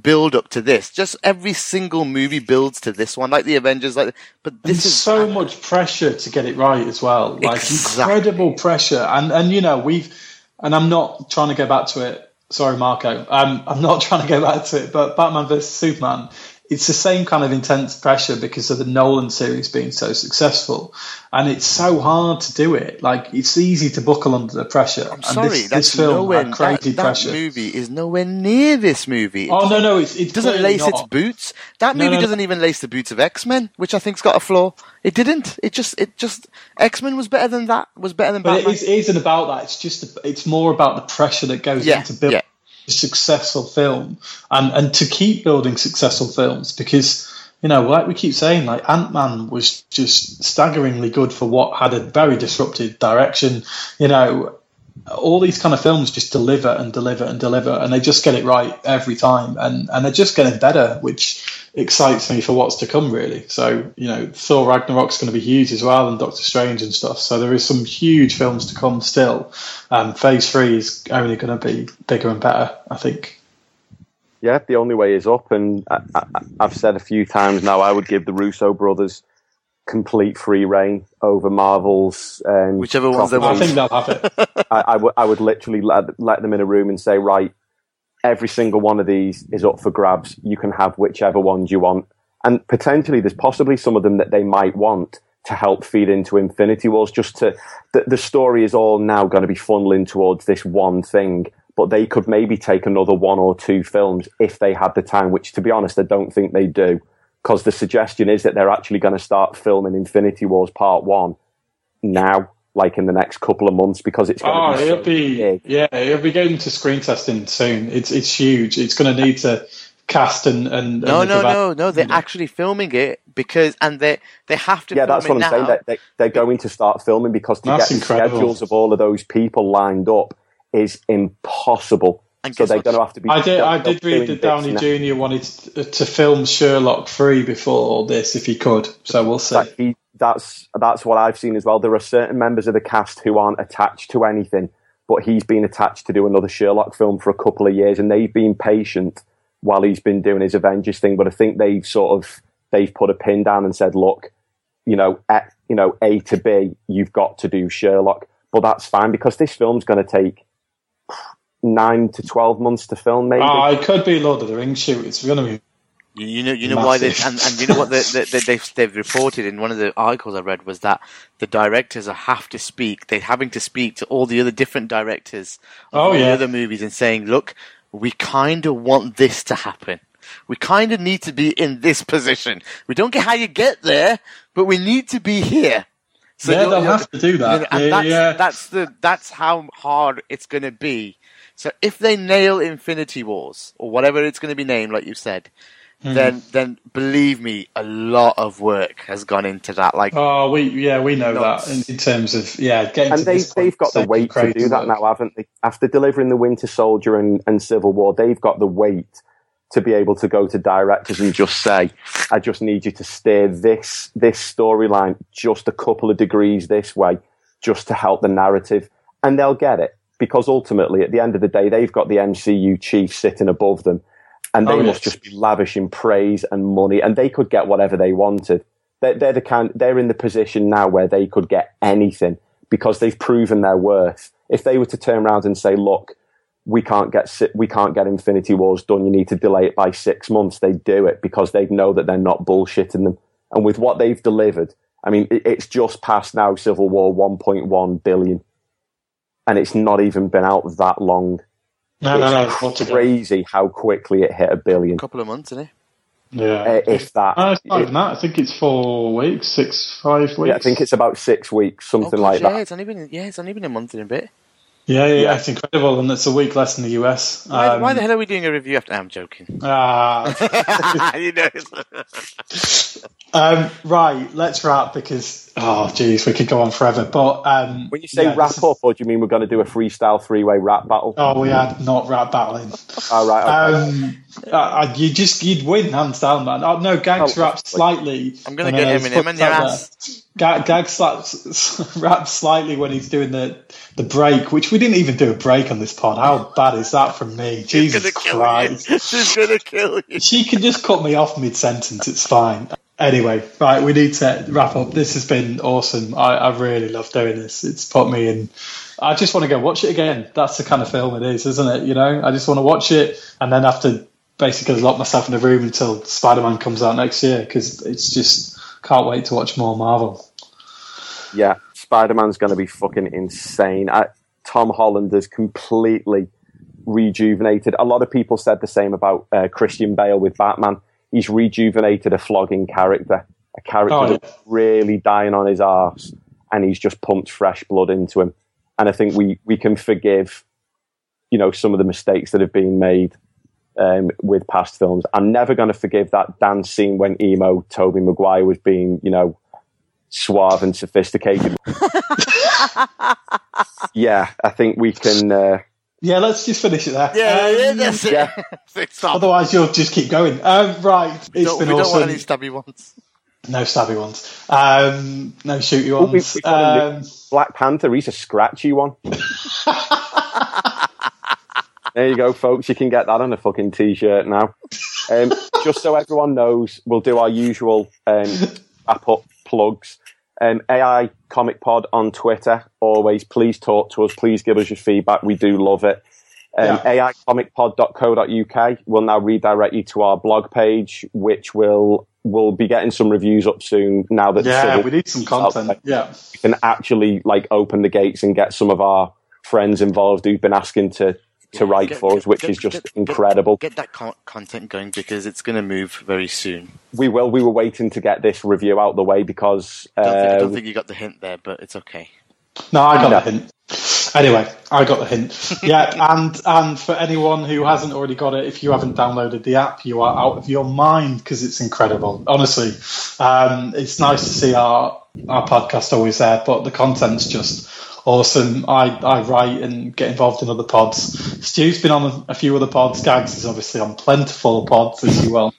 build up to this? Just every single movie builds to this one, like the Avengers. Like, but this There's is so much pressure to get it right as well. Like Exactly. incredible pressure, and and you know we've, and I'm not trying to go back to it. Sorry, Marco. Um, I'm not trying to go back to it, but Batman vs Superman. It's the same kind of intense pressure because of the Nolan series being so successful, and it's so hard to do it. Like it's easy to buckle under the pressure. I'm sorry, this, that's this film nowhere. had crazy that, that pressure. movie is nowhere near this movie. Oh no, no, It doesn't lace its boots. That No, movie no, doesn't even lace the boots of X Men, which I think's got a flaw. It didn't. It just, it just X Men was better than that. Was better than But Batman. it, is, it isn't about that. It's just it's more about the pressure that goes Yeah, into building yeah. Successful film and and to keep building successful films because you know like we keep saying like Ant Man was just staggeringly good for what had a very disrupted direction. You know. All these kind of films just deliver and deliver and deliver, and they just get it right every time, and, and they're just getting better, which excites me for what's to come, really. So, you know, Thor Ragnarok's going to be huge as well, and Doctor Strange and stuff. So there is some huge films to come still. Um, phase three is only going to be bigger and better, I think. Yeah, the only way is up, and I, I, I've said a few times now. I would give the Russo brothers complete free reign over Marvel's. Um, Whichever ones they I want. think they'll have it. I, I would I would literally let, let them in a room and say, right, every single one of these is up for grabs. You can have whichever ones you want, and potentially there's possibly some of them that they might want to help feed into Infinity Wars. Just to the, the story is all now going to be funneling towards this one thing, but they could maybe take another one or two films if they had the time. Which, to be honest, I don't think they do, because the suggestion is that they're actually going to start filming Infinity Wars Part One now. Like in the next couple of months, because it's going Oh, ah, to be, it'll so be big. yeah, it'll be going to screen testing soon. It's it's huge. It's going to need to cast and and No, and no, no, no. They're actually filming it because, and they they have to. Yeah, film that's it what I'm now. saying. That they, they're going to start filming because to That's get the schedules of all of those people lined up is impossible. And so they're going to have to be. I did. I did read that bits Downey now. Jr. wanted to, to film Sherlock free before all this, if he could. So we'll see. That he, that's that's what I've seen as well. There are certain members of the cast who aren't attached to anything, but he's been attached to do another Sherlock film for a couple of years, and they've been patient while he's been doing his Avengers thing. But I think they've sort of they've put a pin down and said, look, you know, at, you know, A to B, you've got to do Sherlock, but that's fine because this film's going to take nine to twelve months to film, maybe. Ah, it could be Lord of the Rings shoot. It's going to be. You, you know, you know why they Massive. and, and you know what they, they, they, they've they've reported in one of the articles I read was that the directors are have to speak. They're having to speak to all the other different directors of Oh, all the yeah. other movies and saying, "Look, we kind of want this to happen. We kind of need to be in this position. We don't get how you get there, but we need to be here." So Yeah, they'll have to do that. you know, and Yeah, that's, yeah. that's the that's how hard it's going to be. So if they nail Infinity Wars or whatever it's going to be named, like you said, Hmm. then then believe me, a lot of work has gone into that. Like Oh, we yeah, we know Nuts. that in, in terms of yeah, getting and to they, this they've got the weight to do that work. now, haven't they? After delivering the Winter Soldier and, and Civil War, they've got the weight to be able to go to directors and just say, "I just need you to steer this this storyline just a couple of degrees this way, just to help the narrative," and they'll get it because ultimately, at the end of the day, they've got the MCU chief sitting above them, and they Oh, must yes. just be lavishing praise and money, and they could get whatever they wanted. They're, they're the kind. They're in the position now where they could get anything because they've proven their worth. If they were to turn around and say, "Look, we can't get we can't get Infinity Wars done. You need to delay it by six months," they'd do it because they know that they're not bullshitting them. And with what they've delivered, I mean, it's just past now Civil War 1.1 billion, and it's not even been out that long. No, no, no. It's altogether. crazy how quickly it hit a billion, a couple of months, isn't it? Yeah. uh, if that. No, it's not even that. I think it's four weeks, six, five weeks. Yeah, I think it's about six weeks, Oh, something gosh, like yeah, that. it's only been yeah, it's only been a month and a bit. Yeah, yeah, Yeah. it's incredible, and it's a week less in the US. Why, Um, why the hell are we doing a review after? I'm joking. Ah, you know, um, right, let's wrap because oh, geez, we could go on forever. But um, When you say yeah, wrap this is- up, or do you mean we're going to do a freestyle three way rap battle? Oh, we had not rap battling. All right. Okay. Um, uh, uh, you just you'd win hands down, man. Oh, no, gags Oh, rap slightly. I'm gonna And, get uh, Eminem in your put that ass. there. Gag, gag slaps, rap slightly when he's doing the the break, which we didn't even do a break on this pod. How bad is that from me? Jesus gonna Christ! you. She's gonna kill you. She can just cut me off mid sentence. It's fine. Anyway, right, we need to wrap up. This has been awesome. I, I really love doing this. It's put me in. I just want to go watch it again. That's the kind of film it is, isn't it? You know, I just want to watch it and then have to basically lock myself in a room until Spider Man comes out next year because it's just can't wait to watch more Marvel. Yeah, Spider Man's going to be fucking insane. I, Tom Holland is completely rejuvenated. A lot of people said the same about uh, Christian Bale with Batman. He's rejuvenated a flogging character, a character Oh, yeah. that's really dying on his arse, and he's just pumped fresh blood into him. And I think we, we can forgive, you know, some of the mistakes that have been made um, with past films. I'm never going to forgive that dance scene when emo Tobey Maguire was being, you know, suave and sophisticated. yeah, I think we can. Uh, Yeah, let's just finish it there. Yeah, Um, yeah, that's it. yeah. Otherwise, you'll just keep going. Um, right, it's we don't, been we don't awesome. want any stabby ones. No stabby ones. Um, no shooty we- ones. we've got Um, Black Panther, he's a scratchy one. there you go, folks. You can get that on a fucking t-shirt now. Um, just so everyone knows, we'll do our usual um, wrap up plugs. Um, AI Comic Pod on Twitter. Always, please talk to us. Please give us your feedback. We do love it. Um, Yeah. AIComicPod.co.uk will now redirect you to our blog page, which will will be getting some reviews up soon. Now that Yeah, Civil we need some content. Yeah. we can actually like open the gates and get some of our friends involved who've been asking to to write Get- for us, which get- is just get- get- incredible. Get, that con- content going because it's going to move very soon. we will. We were waiting to get this review out the way because I don't, think, I uh, don't think you got the hint there, but it's okay. No, I got No. the hint. Anyway, I got the hint. Yeah, and and for anyone who hasn't already got it, if you haven't downloaded the app, you are out of your mind because it's incredible. Honestly, um, it's nice to see our our podcast always there, but the content's just awesome. I, I write and get involved in other pods. Stu's been on a, a few other pods. Gags is obviously on plentiful pods, as you well,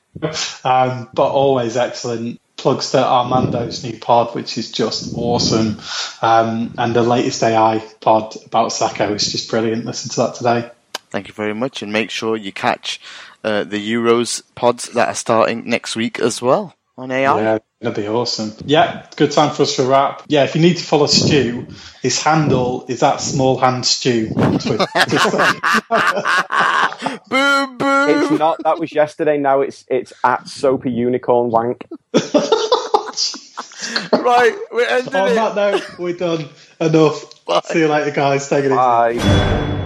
um, but always excellent plugs to Armando's new pod, which is just awesome. Um, and the latest AI pod about Sacco is just brilliant. Listen to that today. Thank you very much, and make sure you catch uh, the Euros pods that are starting next week as well on AI. Yeah, it'll be awesome. Yeah, good time for us to wrap. Yeah, if you need to follow Stu, his handle is at Small Hand Stew on Twitter. Boom, boom. it's not. That was yesterday. Now it's it's at Soapy Unicorn Wank. right, we're ending On it. that note, we're done. Enough. Bye. See you later, guys. Take it easy. Bye.